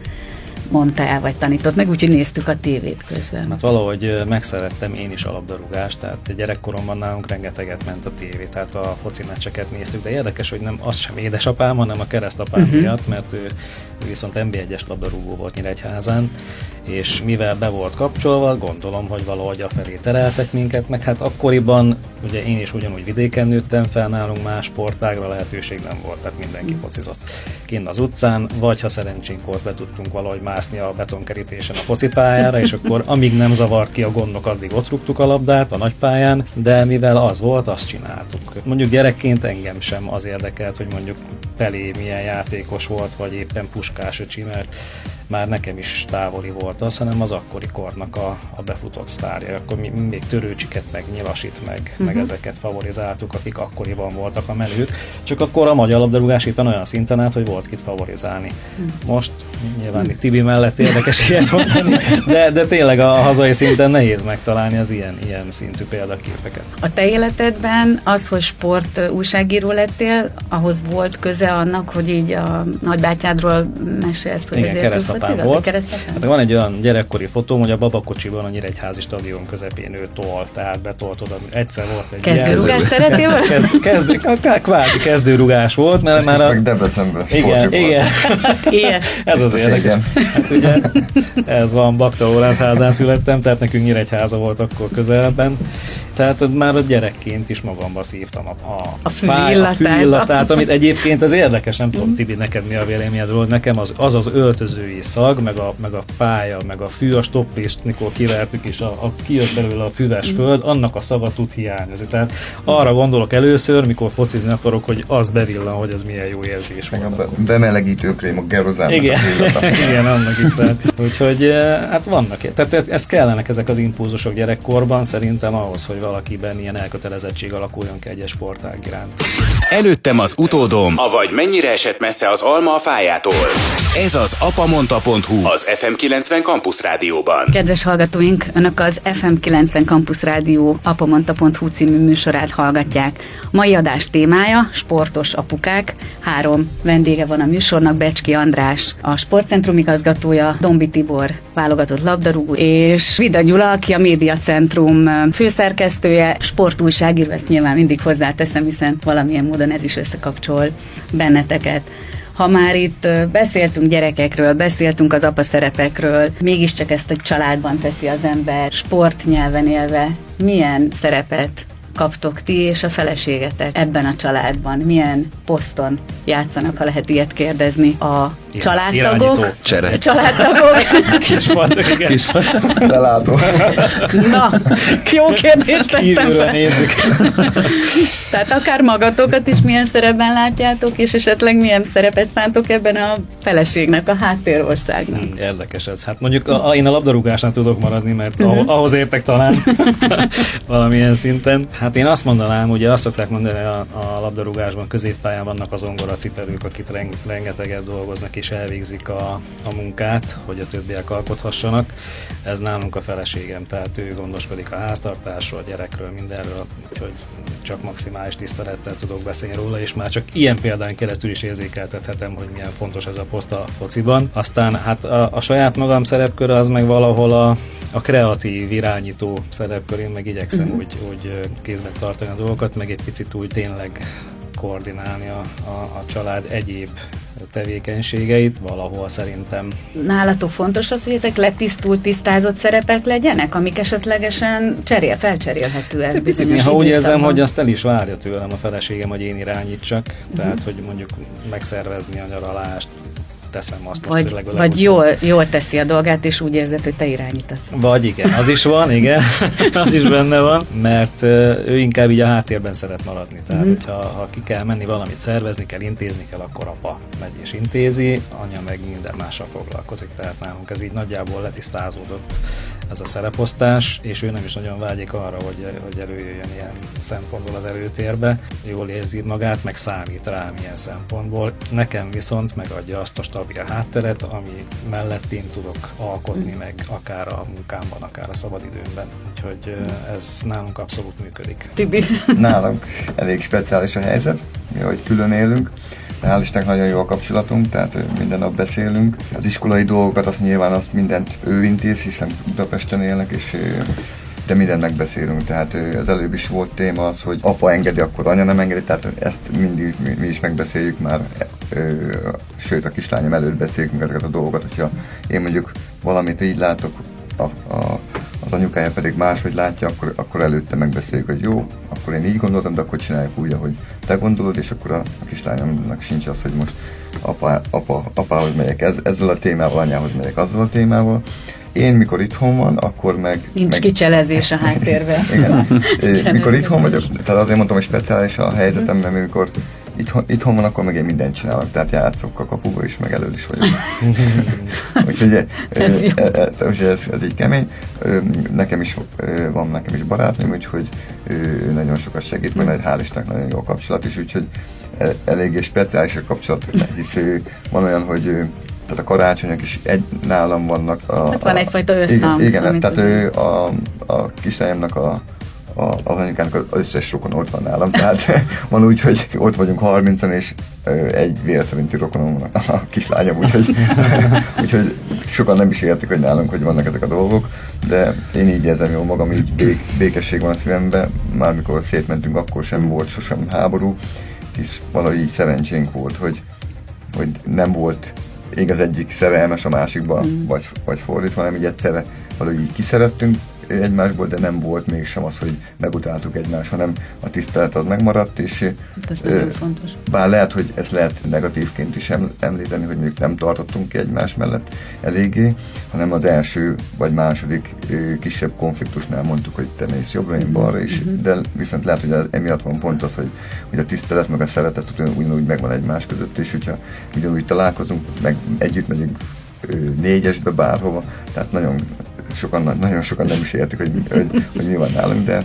mondta el, vagy tanított meg, úgyhogy néztük a tévét közben. Hát valahogy megszerettem én is a labdarúgást, tehát gyerekkoromban nálunk rengeteget ment a tévé, tehát a foci meccseket néztük, de érdekes, hogy nem az sem édesapám, hanem a keresztapám uh-huh. miatt, mert ő, viszont NB1-es labdarúgó volt Nyíregyházán, és mivel be volt kapcsolva, gondolom, hogy valahogy a felé tereltek minket, meg hát akkoriban, ugye én is ugyanúgy vidéken nőttem fel, nálunk más sportágra lehetőség nem volt, tehát mindenki focizott kint az utcán, vagy ha szerencsénk volt, be tudtunk valahogy mászni a betonkerítésen a focipályára, és akkor amíg nem zavart ki a gondok, addig ott rúgtuk a labdát a nagypályán, de mivel az volt, azt csináltuk. Mondjuk gyerekként engem sem az érdekelt, hogy mondjuk Pelé milyen játékos volt, vagy éppen Puskás öcsi, mert már nekem is távoli volt az, hanem az akkori kornak a, a befutott sztárja. Akkor mi még törőcsiket, meg nyilasit, meg, uh-huh. meg mhm. ezeket favorizáltuk, akik akkoriban voltak a menők. Csak akkor a magyar labdarúgás éppen olyan szinten állt, hogy volt kit favorizálni. Uh-huh. Most nyilván uh-huh. Tibi mellett érdekes ilyet mondani, de, de tényleg a hazai szinten nehéz megtalálni az ilyen, ilyen szintű példaképeket. A te életedben az, hogy sport újságíró lettél, ahhoz volt köze annak, hogy így a nagybátyádról mesélsz, hogy Igen, ezért keresztapám volt. Hát van egy olyan gyerekkori fotóm, hogy a babakocsiban a Nyíregyházi stadion közepén ő tol, tehát betolt oda. Egyszer volt egy Kezdőrugás szeretél? Kezd, kezdő, kvázi kezdőrugás volt, mert már a... Debrecenben igen, igen. igen. ez az érdekes. Hát ugye, ez van, Bakta házán születtem, tehát nekünk Nyíregyháza volt akkor közelben. Tehát már a gyerekként is magamba szívtam a, a, a fűillatát, amit egyébként az érdekes, nem tudom, Tibi, neked mi a véleményedről, nekem az az, az öltözői szag, meg a, meg a pálya, meg a fű, a stoppést, mikor kivertük, és a, a, kijött belőle a füves föld, annak a szava tud hiányozni. Tehát arra gondolok először, mikor focizni akarok, hogy az bevillan, hogy az milyen jó érzés meg. A bemelegítő krém, a gerozán. Igen, igen, annak is lehet. Úgyhogy eh, hát vannak, tehát ez, ez kellenek ezek az impulzusok gyerekkorban, szerintem ahhoz, hogy valakiben ilyen elkötelezettség alakuljon ki egyes sportág iránt. Előttem az utódom, avagy mennyire esett messze az alma a fájától. Ez az apamonta.hu az FM90 Campus Rádióban. Kedves hallgatóink, Önök az FM90 Campus Rádió apamonta.hu című műsorát hallgatják. Mai adás témája sportos apukák. Három vendége van a műsornak, Becski András, a sportcentrum igazgatója, Dombi Tibor, válogatott labdarúgó, és Vida Gyula, aki a médiacentrum főszerkesztője, sportújságíró, ezt nyilván mindig hozzáteszem, hiszen valamilyen módon ez is összekapcsol benneteket ha már itt beszéltünk gyerekekről, beszéltünk az apa szerepekről, mégiscsak ezt egy családban teszi az ember, sportnyelven élve, milyen szerepet kaptok ti és a feleségetek ebben a családban? Milyen poszton játszanak, ha lehet ilyet kérdezni? A családtagok? Csere. Családtagok? Kis voltak, igen. Kis Belátó. Na, jó kérdést tettem fel. nézzük. Tehát akár magatokat is milyen szerepben látjátok, és esetleg milyen szerepet szántok ebben a feleségnek, a háttérországnak. Hmm, érdekes ez. Hát mondjuk a, a, én a labdarúgásnál tudok maradni, mert uh-huh. ahhoz értek talán valamilyen szinten. Hát én azt mondanám, ugye azt szokták mondani a, a labdarúgásban középpályán vannak az ongora cipelők, akik rengeteget dolgoznak és elvégzik a, a munkát, hogy a többiek alkothassanak. Ez nálunk a feleségem, tehát ő gondoskodik a háztartásról, a gyerekről, mindenről, úgyhogy csak maximális tisztelettel tudok beszélni róla, és már csak ilyen példán keresztül is érzékeltethetem, hogy milyen fontos ez a poszt a fociban. Aztán hát a, a saját magam szerepköre az meg valahol a a kreatív irányító szerepkörén meg igyekszem uh-huh. úgy, úgy kézben tartani a dolgokat, meg egy picit úgy tényleg koordinálni a, a, a család egyéb tevékenységeit, valahol szerintem. Nálatok fontos az, hogy ezek letisztult, tisztázott szerepek legyenek, amik esetlegesen cserél, felcserélhetőek Picit ha úgy érzem, hogy azt el is várja tőlem a feleségem, hogy én irányítsak, uh-huh. tehát hogy mondjuk megszervezni a nyaralást, teszem azt vagy, most Vagy jól, jól teszi a dolgát, és úgy érzed, hogy te irányítasz. Vagy igen, az is van, igen, az is benne van, mert ő inkább így a háttérben szeret maradni. Tehát, mm-hmm. hogyha ha ki kell menni valamit szervezni kell, intézni kell, akkor apa megy és intézi, anya meg minden mással foglalkozik. Tehát nálunk ez így nagyjából letisztázódott ez a szereposztás, és ő nem is nagyon vágyik arra, hogy, hogy előjöjjön ilyen szempontból az előtérbe. Jól érzi magát, meg számít rám ilyen szempontból. Nekem viszont megadja azt a stabil hátteret, ami mellett én tudok alkotni, mm. meg akár a munkámban, akár a szabadidőmben. Úgyhogy ez nálunk abszolút működik. Tibi? Nálunk elég speciális a helyzet, mi, hogy külön élünk. Hál' Istennek nagyon jó a kapcsolatunk, tehát minden nap beszélünk. Az iskolai dolgokat azt nyilván azt mindent ő intéz, hiszen Budapesten élnek, és de mindent megbeszélünk, tehát az előbb is volt téma az, hogy apa engedi, akkor anya nem engedi, tehát ezt mindig mi, is megbeszéljük már, sőt a kislányom előtt beszéljük ezeket a dolgokat, hogyha én mondjuk valamit így látok, a, a, az anyukája pedig máshogy látja, akkor, akkor előtte megbeszéljük, hogy jó, akkor én így gondoltam, de akkor csináljuk úgy, ahogy te gondolod, és akkor a, a kislányomnak sincs az, hogy most apa, apa, apához megyek ez, ezzel a témával, anyához megyek azzal a témával. Én mikor itthon van, akkor meg... Nincs meg, kicselezés a háttérben. Igen. mikor itthon vagyok, tehát azért mondtam, hogy speciális a helyzetem, mert mikor itthon, itthon van, akkor meg én mindent csinálok, tehát játszok a kapuba is, meg elől is vagyok. Úgyhogy ez, ez, ez így kemény. Nekem is van nekem is barátnőm, úgyhogy ő nagyon sokat segít, mert egy hál' Istennek nagyon jó kapcsolat is, úgyhogy eléggé speciális a kapcsolat, hisz ő van olyan, hogy tehát a karácsonyok is egy nálam vannak. A, hát van egyfajta összhang. Igen, igen tehát ő a, a kislányomnak a a, az anyukának az összes rokon ott van nálam, tehát van úgy, hogy ott vagyunk 30-an, és egy vér szerinti rokonom van a kislányom, úgyhogy, úgyhogy sokan nem is értik, hogy nálunk hogy vannak ezek a dolgok, de én így érzem jól magam, így bék, békesség van a szívemben, már mikor szétmentünk, akkor sem volt sosem háború, hisz valahogy így szerencsénk volt, hogy, hogy nem volt ég az egyik szerelmes a másikba, mm. vagy, vagy fordítva, hanem így egyszerre valahogy így kiszerettünk, egymásból, de nem volt mégsem az, hogy megutáltuk egymást, hanem a tisztelet az megmaradt, és hát ez nagyon fontos. bár lehet, hogy ezt lehet negatívként is említeni, hogy mondjuk nem tartottunk ki egymás mellett eléggé, hanem az első vagy második kisebb konfliktusnál mondtuk, hogy te mész jobbra, én balra, és, uh-huh. de viszont lehet, hogy az, emiatt van pont az, hogy, hogy a tisztelet meg a szeretet ugyanúgy megvan egymás között, és hogyha ugyanúgy találkozunk, meg együtt megyünk négyesbe bárhova, tehát nagyon sokan, nagyon sokan nem is értik, hogy, hogy, hogy mi van nálunk, de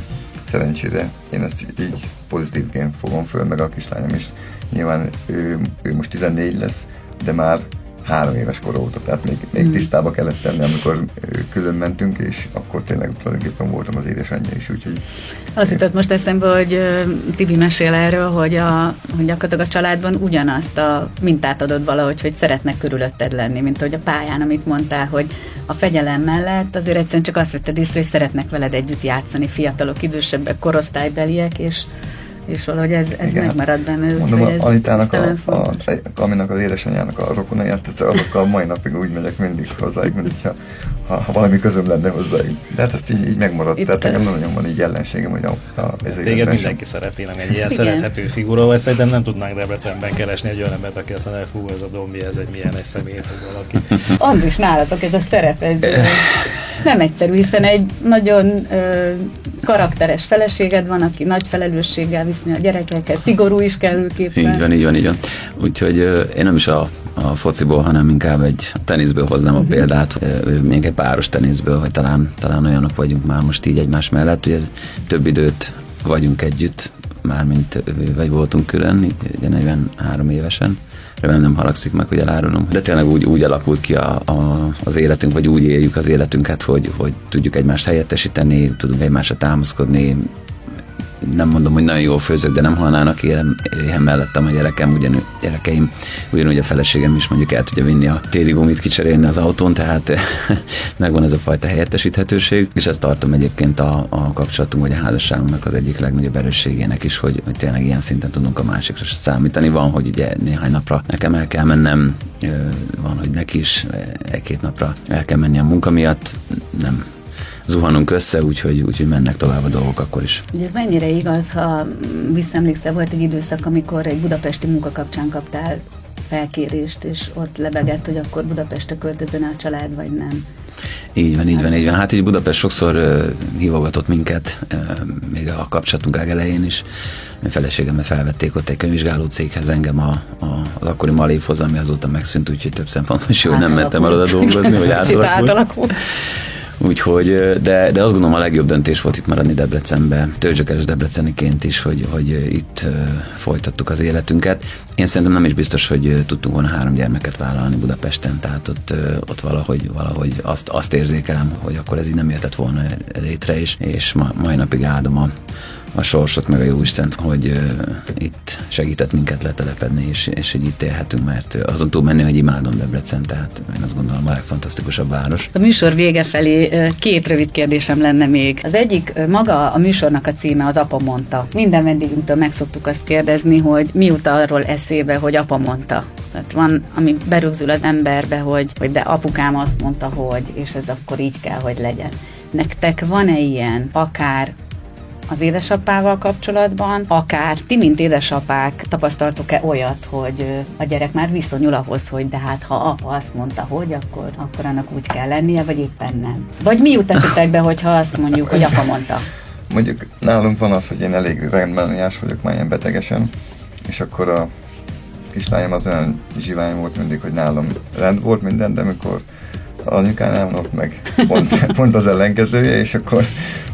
szerencsére én ezt így pozitívként fogom föl, meg a kislányom is. Nyilván ő, ő most 14 lesz, de már három éves kor óta, tehát még, még mm. tisztába kellett tenni, amikor külön mentünk, és akkor tényleg tulajdonképpen voltam az édesanyja is, úgyhogy... Az jutott most eszembe, hogy Tibi mesél erről, hogy, a, hogy gyakorlatilag a családban ugyanazt a mintát adod valahogy, hogy szeretnek körülötted lenni, mint hogy a pályán, amit mondtál, hogy a fegyelem mellett azért egyszerűen csak azt vetted észre, hogy szeretnek veled együtt játszani fiatalok, idősebbek, korosztálybeliek, és és valahogy ez, ez Igen. megmarad benne. Mondom, a Anitának, a, a, a, aminek az édesanyjának a rokonaiát, azokkal mai napig úgy megyek mindig hozzájuk, mint hogyha ha, ha valami közöm lenne hozzájuk. De hát ezt így, így megmaradt, Itt tehát engem nagyon van így ellenségem, hogy a, a ez Téged mindenki szereti, nem egy ilyen Igen. szerethető figura, vagy szerintem nem tudnánk Debrecenben keresni egy olyan embert, aki azt mondja, hogy fú, ez a dombi, ez egy milyen egy személy, vagy valaki. Andris, nálatok ez a szerep, ez nem egyszerű, hiszen egy nagyon ö, karakteres feleséged van, aki nagy felelősséggel viszonyul a gyerekekkel, szigorú is kellőképpen. Így van, így van, így van. Úgyhogy én nem is a, a fociból, hanem inkább egy teniszből hoznám a mhm. példát, még egy páros teniszből, hogy talán, talán olyanok vagyunk már most így egymás mellett, hogy több időt vagyunk együtt, mármint vagy voltunk külön, így ugye 43 évesen, remélem nem haragszik meg, hogy elárulom. De tényleg úgy, úgy alakult ki a, a, az életünk, vagy úgy éljük az életünket, hogy, hogy tudjuk egymást helyettesíteni, tudunk egymásra támaszkodni, nem mondom, hogy nagyon jól főzök, de nem halnának éhen, éhen mellettem a gyerekem, ugyan, gyerekeim, ugyanúgy a feleségem is mondjuk el tudja vinni a téli gumit kicserélni az autón, tehát megvan ez a fajta helyettesíthetőség, és ezt tartom egyébként a, a kapcsolatunk vagy a házasságunknak az egyik legnagyobb erősségének is, hogy, hogy tényleg ilyen szinten tudunk a másikra számítani. Van, hogy ugye néhány napra nekem el kell mennem, van, hogy neki is egy-két napra el kell menni a munka miatt, nem zuhanunk össze, úgyhogy, úgyhogy mennek tovább a dolgok akkor is. Ugye ez mennyire igaz, ha visszaemlékszel, volt egy időszak, amikor egy budapesti munka kapcsán kaptál felkérést, és ott lebegett, hogy akkor Budapestre költözön a család, vagy nem. Így van, így van, így van. Hát így Budapest sokszor uh, hívogatott minket, uh, még a kapcsolatunk legelején is. A feleségemet felvették ott egy könyvvizsgáló céghez engem a, a, az akkori malévhoz, ami azóta megszűnt, úgyhogy több szempontból is jó, hogy nem mentem el oda dolgozni, vagy átalakult. átalakult. Úgyhogy, de, de azt gondolom a legjobb döntés volt itt maradni Debrecenbe, törzsökeres Debreceniként is, hogy, hogy itt folytattuk az életünket. Én szerintem nem is biztos, hogy tudtunk volna három gyermeket vállalni Budapesten, tehát ott, ott valahogy, valahogy azt, azt érzékelem, hogy akkor ez így nem jöhetett volna létre, és, és ma, mai napig áldom a, a sorsot, meg a jó Istent, hogy uh, itt segített minket letelepedni, és, és hogy itt élhetünk, mert azon túl menni, hogy imádom Debrecen, tehát én azt gondolom a legfantasztikusabb város. A műsor vége felé két rövid kérdésem lenne még. Az egyik, maga a műsornak a címe az Apa mondta. Minden vendégünktől meg szoktuk azt kérdezni, hogy mi jut arról eszébe, hogy apa mondta. Tehát van, ami berögzül az emberbe, hogy, hogy de apukám azt mondta, hogy, és ez akkor így kell, hogy legyen. Nektek van-e ilyen, akár az édesapával kapcsolatban, akár ti, mint édesapák tapasztaltok-e olyat, hogy a gyerek már viszonyul ahhoz, hogy de hát ha apa azt mondta, hogy akkor, akkor annak úgy kell lennie, vagy éppen nem. Vagy mi jut be, hogyha azt mondjuk, hogy apa mondta? Mondjuk nálunk van az, hogy én elég rendben vagyok már ilyen betegesen, és akkor a kislányom az olyan zsivány volt mindig, hogy nálam rend volt minden, de amikor anyukánál ott meg pont, pont az ellenkezője, és akkor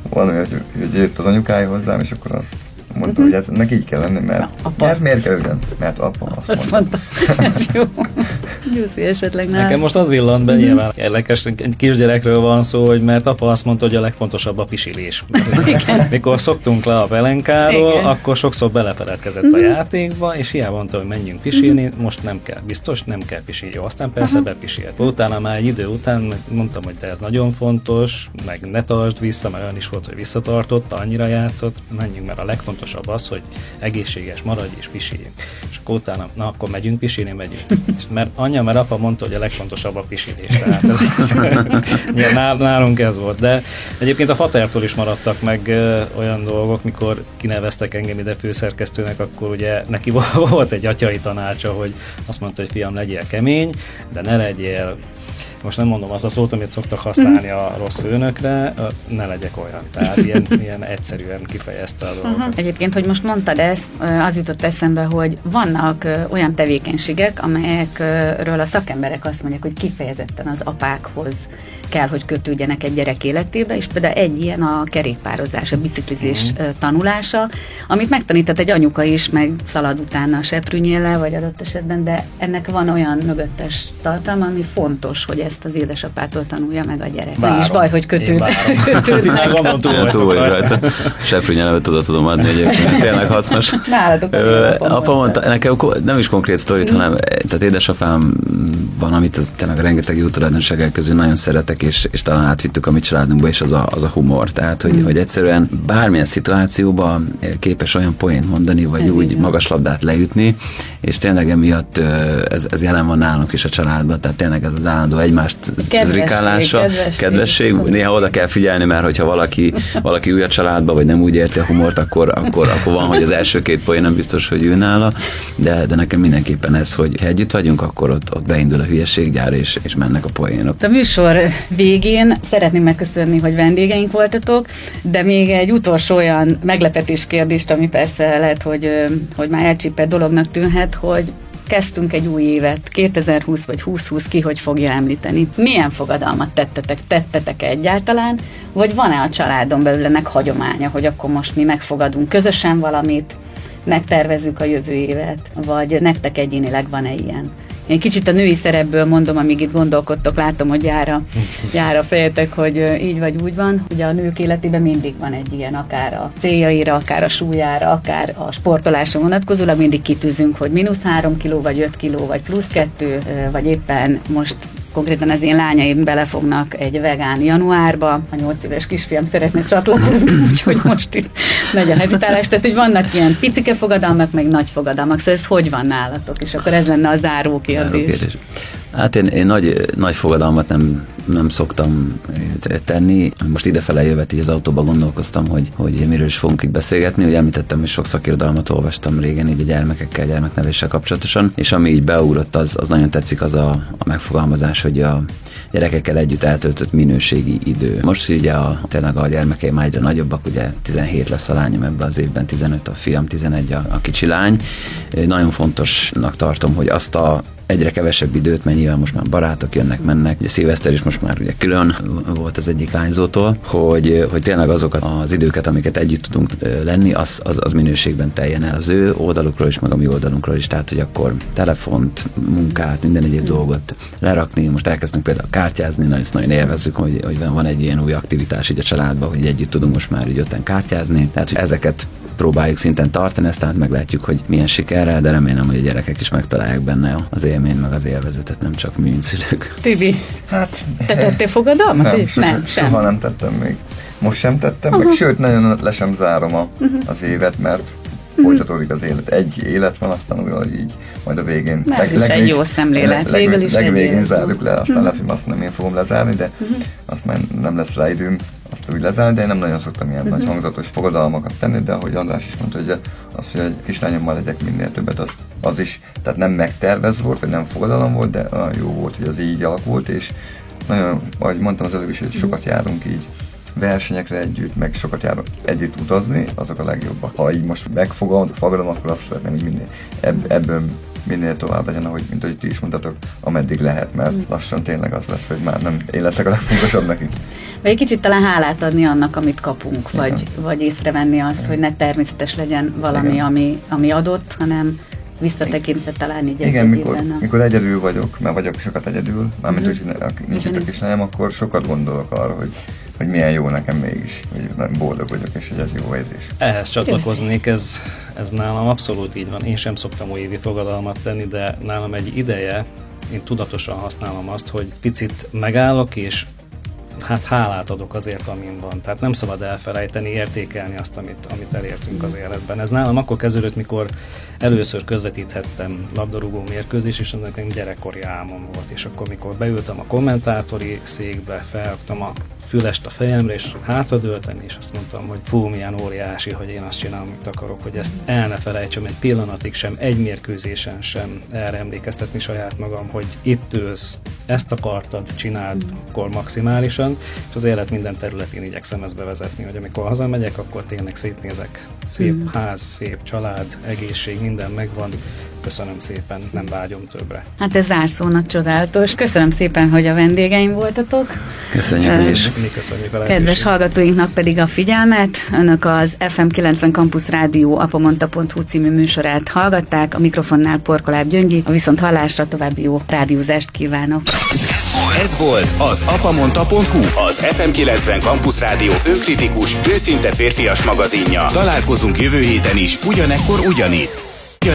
van hogy, hogy jött az anyukája hozzám, és akkor azt mondta, uh-huh. hogy ez, ennek így kell lenni, mert apa. ez miért kell ugyan? Mert apa azt, azt mondta. mondta. ez jó. Gyuszi esetleg nem. Nekem most az villant be, uh-huh. nyilván érdekes, egy kisgyerekről van szó, hogy mert apa azt mondta, hogy a legfontosabb a pisilés. Mikor szoktunk le a pelenkáról, Igen. akkor sokszor belefeledkezett uh-huh. a mhm. játékba, és hiába mondta, hogy menjünk pisilni, uh-huh. most nem kell, biztos nem kell pisilni. Jó, aztán persze uh-huh. bepisilt. Utána már egy idő után mondtam, hogy te ez nagyon fontos, meg ne tartsd vissza, mert olyan is volt, hogy visszatartott, annyira játszott, menjünk, mert a legfontosabb legfontosabb az, hogy egészséges maradj és pisiljünk. És akkor utána, na akkor megyünk pisilni, megyünk. Mert anya, mert apa mondta, hogy a legfontosabb a pisilés. Tehát ez, ja, nálunk ez volt. De egyébként a fatertól is maradtak meg olyan dolgok, mikor kineveztek engem ide főszerkesztőnek, akkor ugye neki volt egy atyai tanácsa, hogy azt mondta, hogy fiam, legyél kemény, de ne legyél most nem mondom azt a szót, amit szoktak használni a rossz főnökre, ne legyek olyan. Tehát ilyen, ilyen egyszerűen kifejezte a dolgot. Egyébként, hogy most mondtad ezt, az jutott eszembe, hogy vannak olyan tevékenységek, amelyekről a szakemberek azt mondják, hogy kifejezetten az apákhoz kell, hogy kötődjenek egy gyerek életébe, és például egy ilyen a kerékpározás, a biciklizés uh-huh. tanulása, amit megtanított egy anyuka is, meg szalad utána a seprűnyéle, vagy adott esetben, de ennek van olyan mögöttes tartalma, ami fontos, hogy ezt az édesapától tanulja meg a gyerek. Várom. Nem is baj, hogy kötőd, kötődnek. Gondolom, túl, túl rajta. Seprűnyelevet tudod tudom adni egyébként, tényleg hasznos. Nálatok Apa mondta, nekem nem is konkrét sztorit, hanem tehát édesapám van, amit tényleg rengeteg jó tulajdonsággal közül nagyon szeretek, szeretek, és, és talán átvittük a mi családunkba is az a, az a humor. Tehát, hogy, mm. hogy egyszerűen bármilyen szituációban képes olyan poént mondani, vagy ez úgy magas labdát leütni, és tényleg emiatt ez, ez jelen van nálunk is a családban, tehát tényleg ez az állandó egymást zrikálása, kedvesség, kedvesség. Néha oda kell figyelni, mert hogyha valaki, valaki új a családba, vagy nem úgy érti a humort, akkor, akkor, akkor van, hogy az első két poén nem biztos, hogy ő nála, de, de nekem mindenképpen ez, hogy ha együtt vagyunk, akkor ott, ott beindul a hülyességgyár, és, és mennek a poénok. A műsor végén szeretném megköszönni, hogy vendégeink voltatok, de még egy utolsó olyan meglepetés kérdést, ami persze lehet, hogy, hogy már elcsípett dolognak tűnhet, hogy kezdtünk egy új évet, 2020 vagy 2020 ki, hogy fogja említeni. Milyen fogadalmat tettetek? Tettetek egyáltalán? Vagy van-e a családon belül ennek hagyománya, hogy akkor most mi megfogadunk közösen valamit, megtervezzük a jövő évet? Vagy nektek egyénileg van-e ilyen? Én kicsit a női szerepből mondom, amíg itt gondolkodtok, látom, hogy jár a, jár a fejetek, hogy így vagy úgy van. Ugye a nők életében mindig van egy ilyen, akár a céljaira, akár a súlyára, akár a sportolásra vonatkozólag mindig kitűzünk, hogy mínusz 3 kiló, vagy 5 kiló, vagy plusz 2, vagy éppen most konkrétan az én lányaim belefognak egy vegán januárba, a nyolc éves kisfiam szeretne csatlakozni, úgyhogy most itt nagy a hezitálás, tehát hogy vannak ilyen picike fogadalmak, meg nagy fogadalmak, szóval ez hogy van nálatok, és akkor ez lenne a záró kérdés. Záró kérdés. Hát én, én nagy, nagy fogadalmat nem, nem szoktam tenni. Most idefele jövet így az autóba gondolkoztam, hogy, hogy miről is fogunk itt beszélgetni. Ugye említettem, hogy sok szakirodalmat olvastam régen így a gyermekekkel, gyermeknevéssel kapcsolatosan, és ami így beugrott, az, az nagyon tetszik az a, a megfogalmazás, hogy a gyerekekkel együtt eltöltött minőségi idő. Most ugye a, tényleg a gyermekeim egyre nagyobbak, ugye 17 lesz a lányom ebben az évben, 15 a fiam, 11 a, a kicsi lány. Nagyon fontosnak tartom, hogy azt a egyre kevesebb időt, mert nyilván most már barátok jönnek, mennek. Ugye Szilveszter is most már ugye külön volt az egyik lányzótól, hogy, hogy tényleg azokat az időket, amiket együtt tudunk lenni, az, az, az minőségben teljen el az ő oldalukról is, meg a mi oldalunkról is. Tehát, hogy akkor telefont, munkát, minden egyéb dolgot lerakni. Most elkezdtünk például kártyázni, na, ezt nagyon élvezzük, hogy, hogy van egy ilyen új aktivitás így a családban, hogy együtt tudunk most már így öten kártyázni. Tehát, hogy ezeket próbáljuk szinten tartani, ezt tehát meglátjuk, hogy milyen sikerrel, de remélem, hogy a gyerekek is megtalálják benne az élményt, meg az élvezetet, nem csak mi, mint szülők. Tibi, hát, te tettél fogadalmat? Nem, nem, nem sem. soha nem tettem még. Most sem tettem, uh-huh. meg sőt, nagyon le sem zárom a, uh-huh. az évet, mert. folytatódik az élet. Egy élet van, aztán úgy, hogy így majd a végén. Ez leg, is leg, egy jó szemlélet. Leg, leg, leg, végén zárjuk le, aztán uh-huh. lehet, hogy azt nem én fogom lezárni, de uh-huh. azt már nem lesz rá időm azt úgy lezárni, de én nem nagyon szoktam ilyen uh-huh. nagy hangzatos fogadalmakat tenni, de ahogy András is mondta, hogy az, hogy egy kislányommal legyek minél többet, az, az is, tehát nem megtervez volt, vagy nem fogadalom volt, de olyan jó volt, hogy az így alakult, és nagyon, ahogy mondtam az előbb is, hogy sokat járunk így versenyekre együtt, meg sokat járunk együtt utazni, azok a legjobbak. Ha így most megfogom, fogadom, akkor azt szeretném, hogy minél, ebb, ebből minél tovább legyen, ahogy, mint ahogy ti is mondtatok, ameddig lehet, mert mm. lassan tényleg az lesz, hogy már nem én leszek a legfontosabb neki. Vagy egy kicsit talán hálát adni annak, amit kapunk, vagy, vagy észrevenni azt, Igen. hogy ne természetes legyen valami, ami, ami adott, hanem visszatekintve talán így Igen, mikor, mikor egyedül vagyok, mert vagyok sokat egyedül, mármint uh-huh. hogy nincs itt a kislányom, akkor sokat gondolok arra, hogy hogy milyen jó nekem mégis, hogy nagyon boldog vagyok, és hogy ez jó érzés. Ehhez csatlakoznék, ez, ez nálam abszolút így van. Én sem szoktam újévi fogadalmat tenni, de nálam egy ideje, én tudatosan használom azt, hogy picit megállok, és hát hálát adok azért, amin van. Tehát nem szabad elfelejteni, értékelni azt, amit, amit elértünk az életben. Ez nálam akkor kezdődött, mikor először közvetíthettem labdarúgó mérkőzés, és egy gyerekkori álmom volt. És akkor, mikor beültem a kommentátori székbe, felraktam a fülest a fejemre, és hátradőltem, és azt mondtam, hogy fú, milyen óriási, hogy én azt csinálom, amit akarok, hogy ezt el ne felejtsem egy pillanatig sem, egy mérkőzésen sem erre emlékeztetni saját magam, hogy itt ülsz, ezt akartad, csináld, akkor maximálisan, és az élet minden területén igyekszem ezt bevezetni, hogy amikor hazamegyek, akkor tényleg szétnézek, szép mm. ház, szép család, egészség, minden megvan, köszönöm szépen, nem vágyom többre. Hát ez zárszónak csodálatos. Köszönöm szépen, hogy a vendégeim voltatok. Köszönjük uh, is. Mi köszönjük a Kedves hallgatóinknak pedig a figyelmet. Önök az FM 90 Campus Rádió apamonta.hu című műsorát hallgatták. A mikrofonnál Porkoláb Gyöngyi. A viszont hallásra további jó rádiózást kívánok. Ez volt az apamonta.hu, az FM 90 Campus Rádió önkritikus, őszinte férfias magazinja. Találkozunk jövő héten is, ugyanekkor ugyanitt.